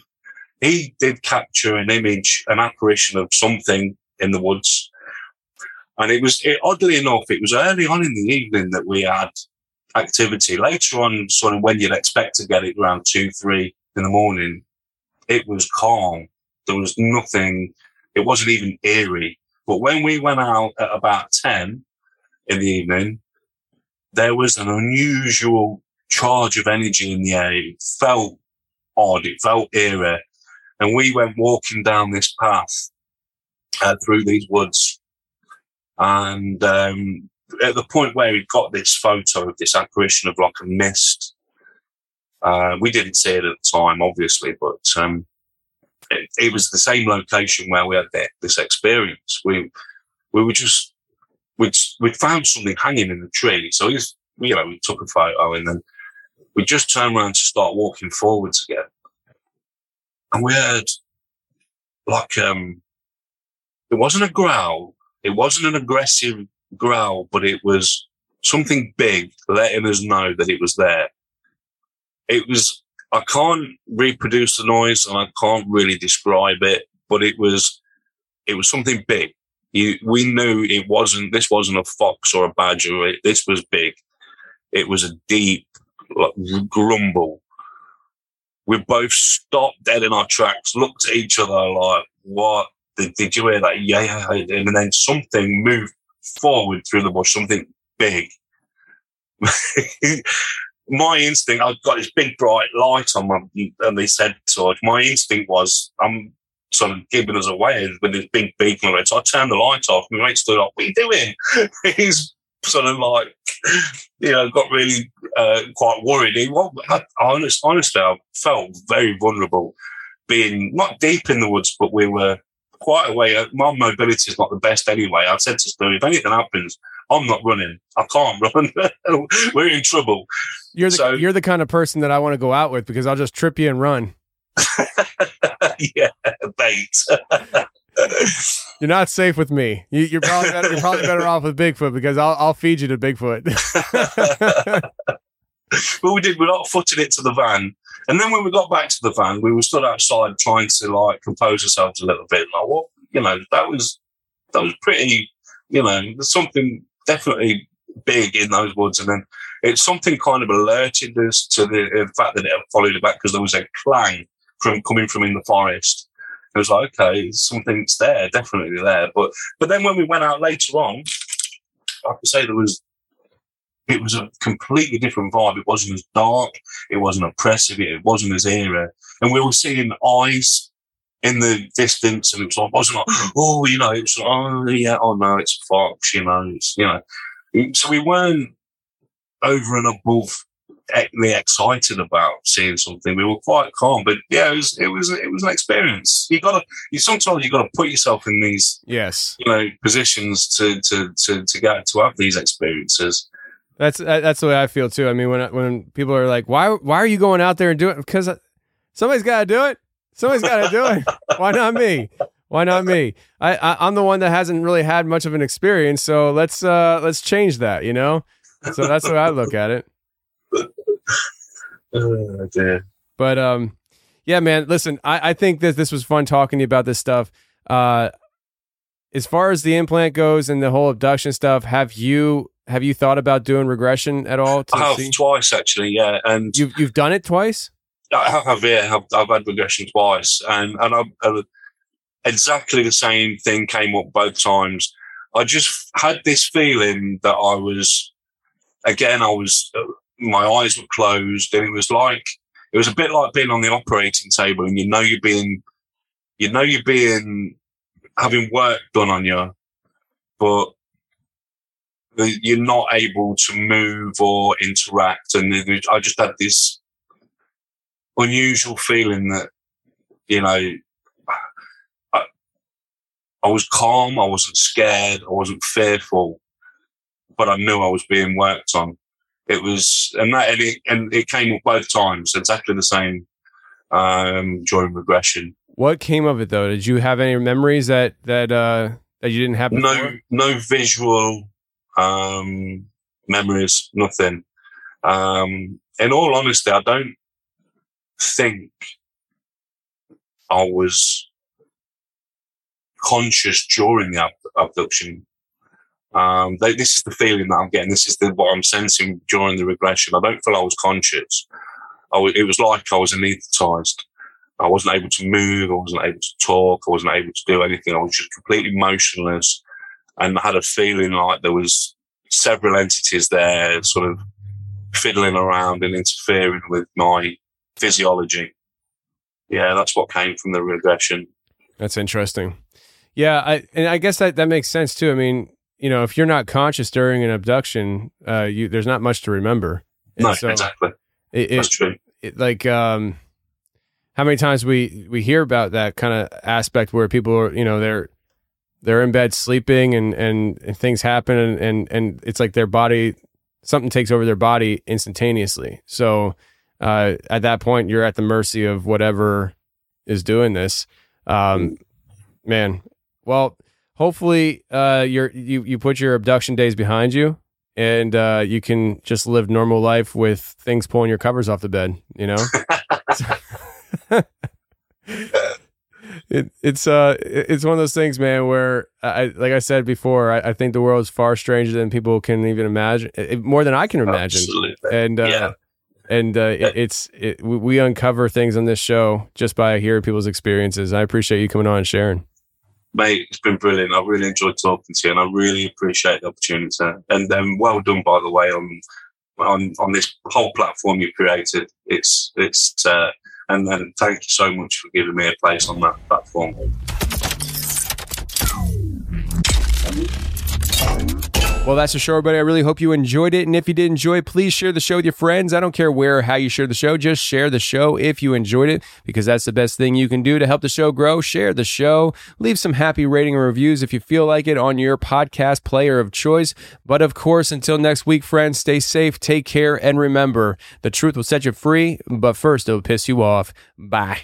He did capture an image, an apparition of something in the woods. And it was, it, oddly enough, it was early on in the evening that we had activity. Later on, sort of when you'd expect to get it around two, three in the morning, it was calm. There was nothing, it wasn't even eerie. But when we went out at about 10 in the evening, there was an unusual charge of energy in the air. It felt odd. It felt eerie. And we went walking down this path uh, through these woods. And um, at the point where we got this photo of this apparition of like a mist, uh, we didn't see it at the time, obviously, but um, it, was the same location where we had the, this experience. We we were just we'd we'd found something hanging in the tree, so you know we took a photo and then we just turned around to start walking forwards again, and we heard like um, it wasn't a growl, it wasn't an aggressive growl, but it was something big letting us know that it was there. It was, I can't reproduce the noise and I can't really describe it, but it was, it was something big. You, we knew it wasn't, this wasn't a fox or a badger. It, this was big. It was a deep like, grumble. We both stopped dead in our tracks, looked at each other like, what? Did, did you hear that? Yeah, yeah. And then something moved forward through the bush, something big. my instinct, I've got this big bright light on my, and they said so. My instinct was, I'm sort of giving us away with this big beacon on it. So I turned the light off. And my mate stood up, what are you doing? He's sort of like, you know, got really uh, quite worried. He, well, I, honest, honestly, I felt very vulnerable being not deep in the woods, but we were quite away. My mobility is not the best anyway. I said to Stu, if anything happens, I'm not running. I can't run. We're in trouble. You're the so, you're the kind of person that I want to go out with because I'll just trip you and run. yeah, bait. you're not safe with me. You, are probably better, you're probably better off with Bigfoot because I'll I'll feed you to Bigfoot. but we did. We got footed it to the van, and then when we got back to the van, we were stood outside trying to like compose ourselves a little bit. Like what you know, that was that was pretty. You know, there's something definitely big in those woods, and then it's something kind of alerted us to the, the fact that it followed it back because there was a clang from coming from in the forest. It was like, okay, something's there, definitely there. But but then when we went out later on, I could say there was it was a completely different vibe. It wasn't as dark, it wasn't oppressive, it wasn't as eerie. And we were seeing eyes in the distance, and it was like, wasn't like, oh, you know, it was like, oh, yeah, oh no, it's a fox, you know, it's, you know. Mm, so we weren't over and above really excited about seeing something. We were quite calm, but yeah, it was it was it was an experience. You got to you sometimes you got to put yourself in these yes you know positions to to to to get to have these experiences. That's that's the way I feel too. I mean, when when people are like, "Why why are you going out there and doing?" it? Because uh, somebody's got to do it. Somebody's got to do it. Why not me? Why not me? I, I am the one that hasn't really had much of an experience, so let's uh let's change that. You know, so that's the way I look at it. oh. But um, yeah, man. Listen, I I think that this was fun talking to you about this stuff. Uh, as far as the implant goes and the whole abduction stuff, have you have you thought about doing regression at all? I have see? twice actually, yeah. And you've you've done it twice. I have, yeah. I've, I've had regression twice, and and I've, I've, exactly the same thing came up both times. I just had this feeling that I was, again, I was, uh, my eyes were closed, and it was like it was a bit like being on the operating table, and you know you're being, you know you're being having work done on you, but you're not able to move or interact. And I just had this unusual feeling that, you know, I, I was calm, I wasn't scared, I wasn't fearful, but I knew I was being worked on. It was, and that, and it, and it came up both times, exactly the same um, during regression. What came of it though? Did you have any memories that that uh, that you didn't have? Before? No, no visual um, memories, nothing. Um, in all honesty, I don't think I was conscious during the ab- abduction. Um, they, this is the feeling that I'm getting. This is the, what I'm sensing during the regression. I don't feel I was conscious. I w- it was like I was anesthetized. I wasn't able to move. I wasn't able to talk. I wasn't able to do anything. I was just completely motionless, and I had a feeling like there was several entities there, sort of fiddling around and interfering with my physiology. Yeah, that's what came from the regression. That's interesting. Yeah, I and I guess that that makes sense too. I mean, you know, if you're not conscious during an abduction, uh, you there's not much to remember. And No, so exactly. It, it, That's true. it- like um, how many times we we hear about that kind of aspect where people are, you know, they're they're in bed sleeping and and, and things happen and, and and it's like their body something takes over their body instantaneously. So uh, at that point, you're at the mercy of whatever is doing this. Um, man, well, hopefully, uh, you're you you put your abduction days behind you, and uh, you can just live normal life with things pulling your covers off the bed. You know. It, it's uh it- it's one of those things man where I like I said before I, I think the world is far stranger than people can even imagine it, more than I can imagine Absolutely. and uh, Yeah. And uh, it, it's it, we, uncover things on this show just by hearing people's experiences. I appreciate you coming on and sharing. Mate, it's been brilliant. I really enjoyed talking to you, and I really appreciate the opportunity. And um, well done, by the way, on on on this whole platform you created. It's it's uh, and and thank you so much for giving me a place on that platform. Well, that's the show, everybody. I really hope you enjoyed it. And if you did enjoy please share the show with your friends. I don't care where or how you share the show. Just share the show if you enjoyed it, because that's the best thing you can do to help the show grow. Share the show. Leave some happy rating and reviews if you feel like it on your podcast player of choice. But of course, until next week, friends, stay safe, take care, and remember the truth will set you free, but first it'll piss you off. Bye.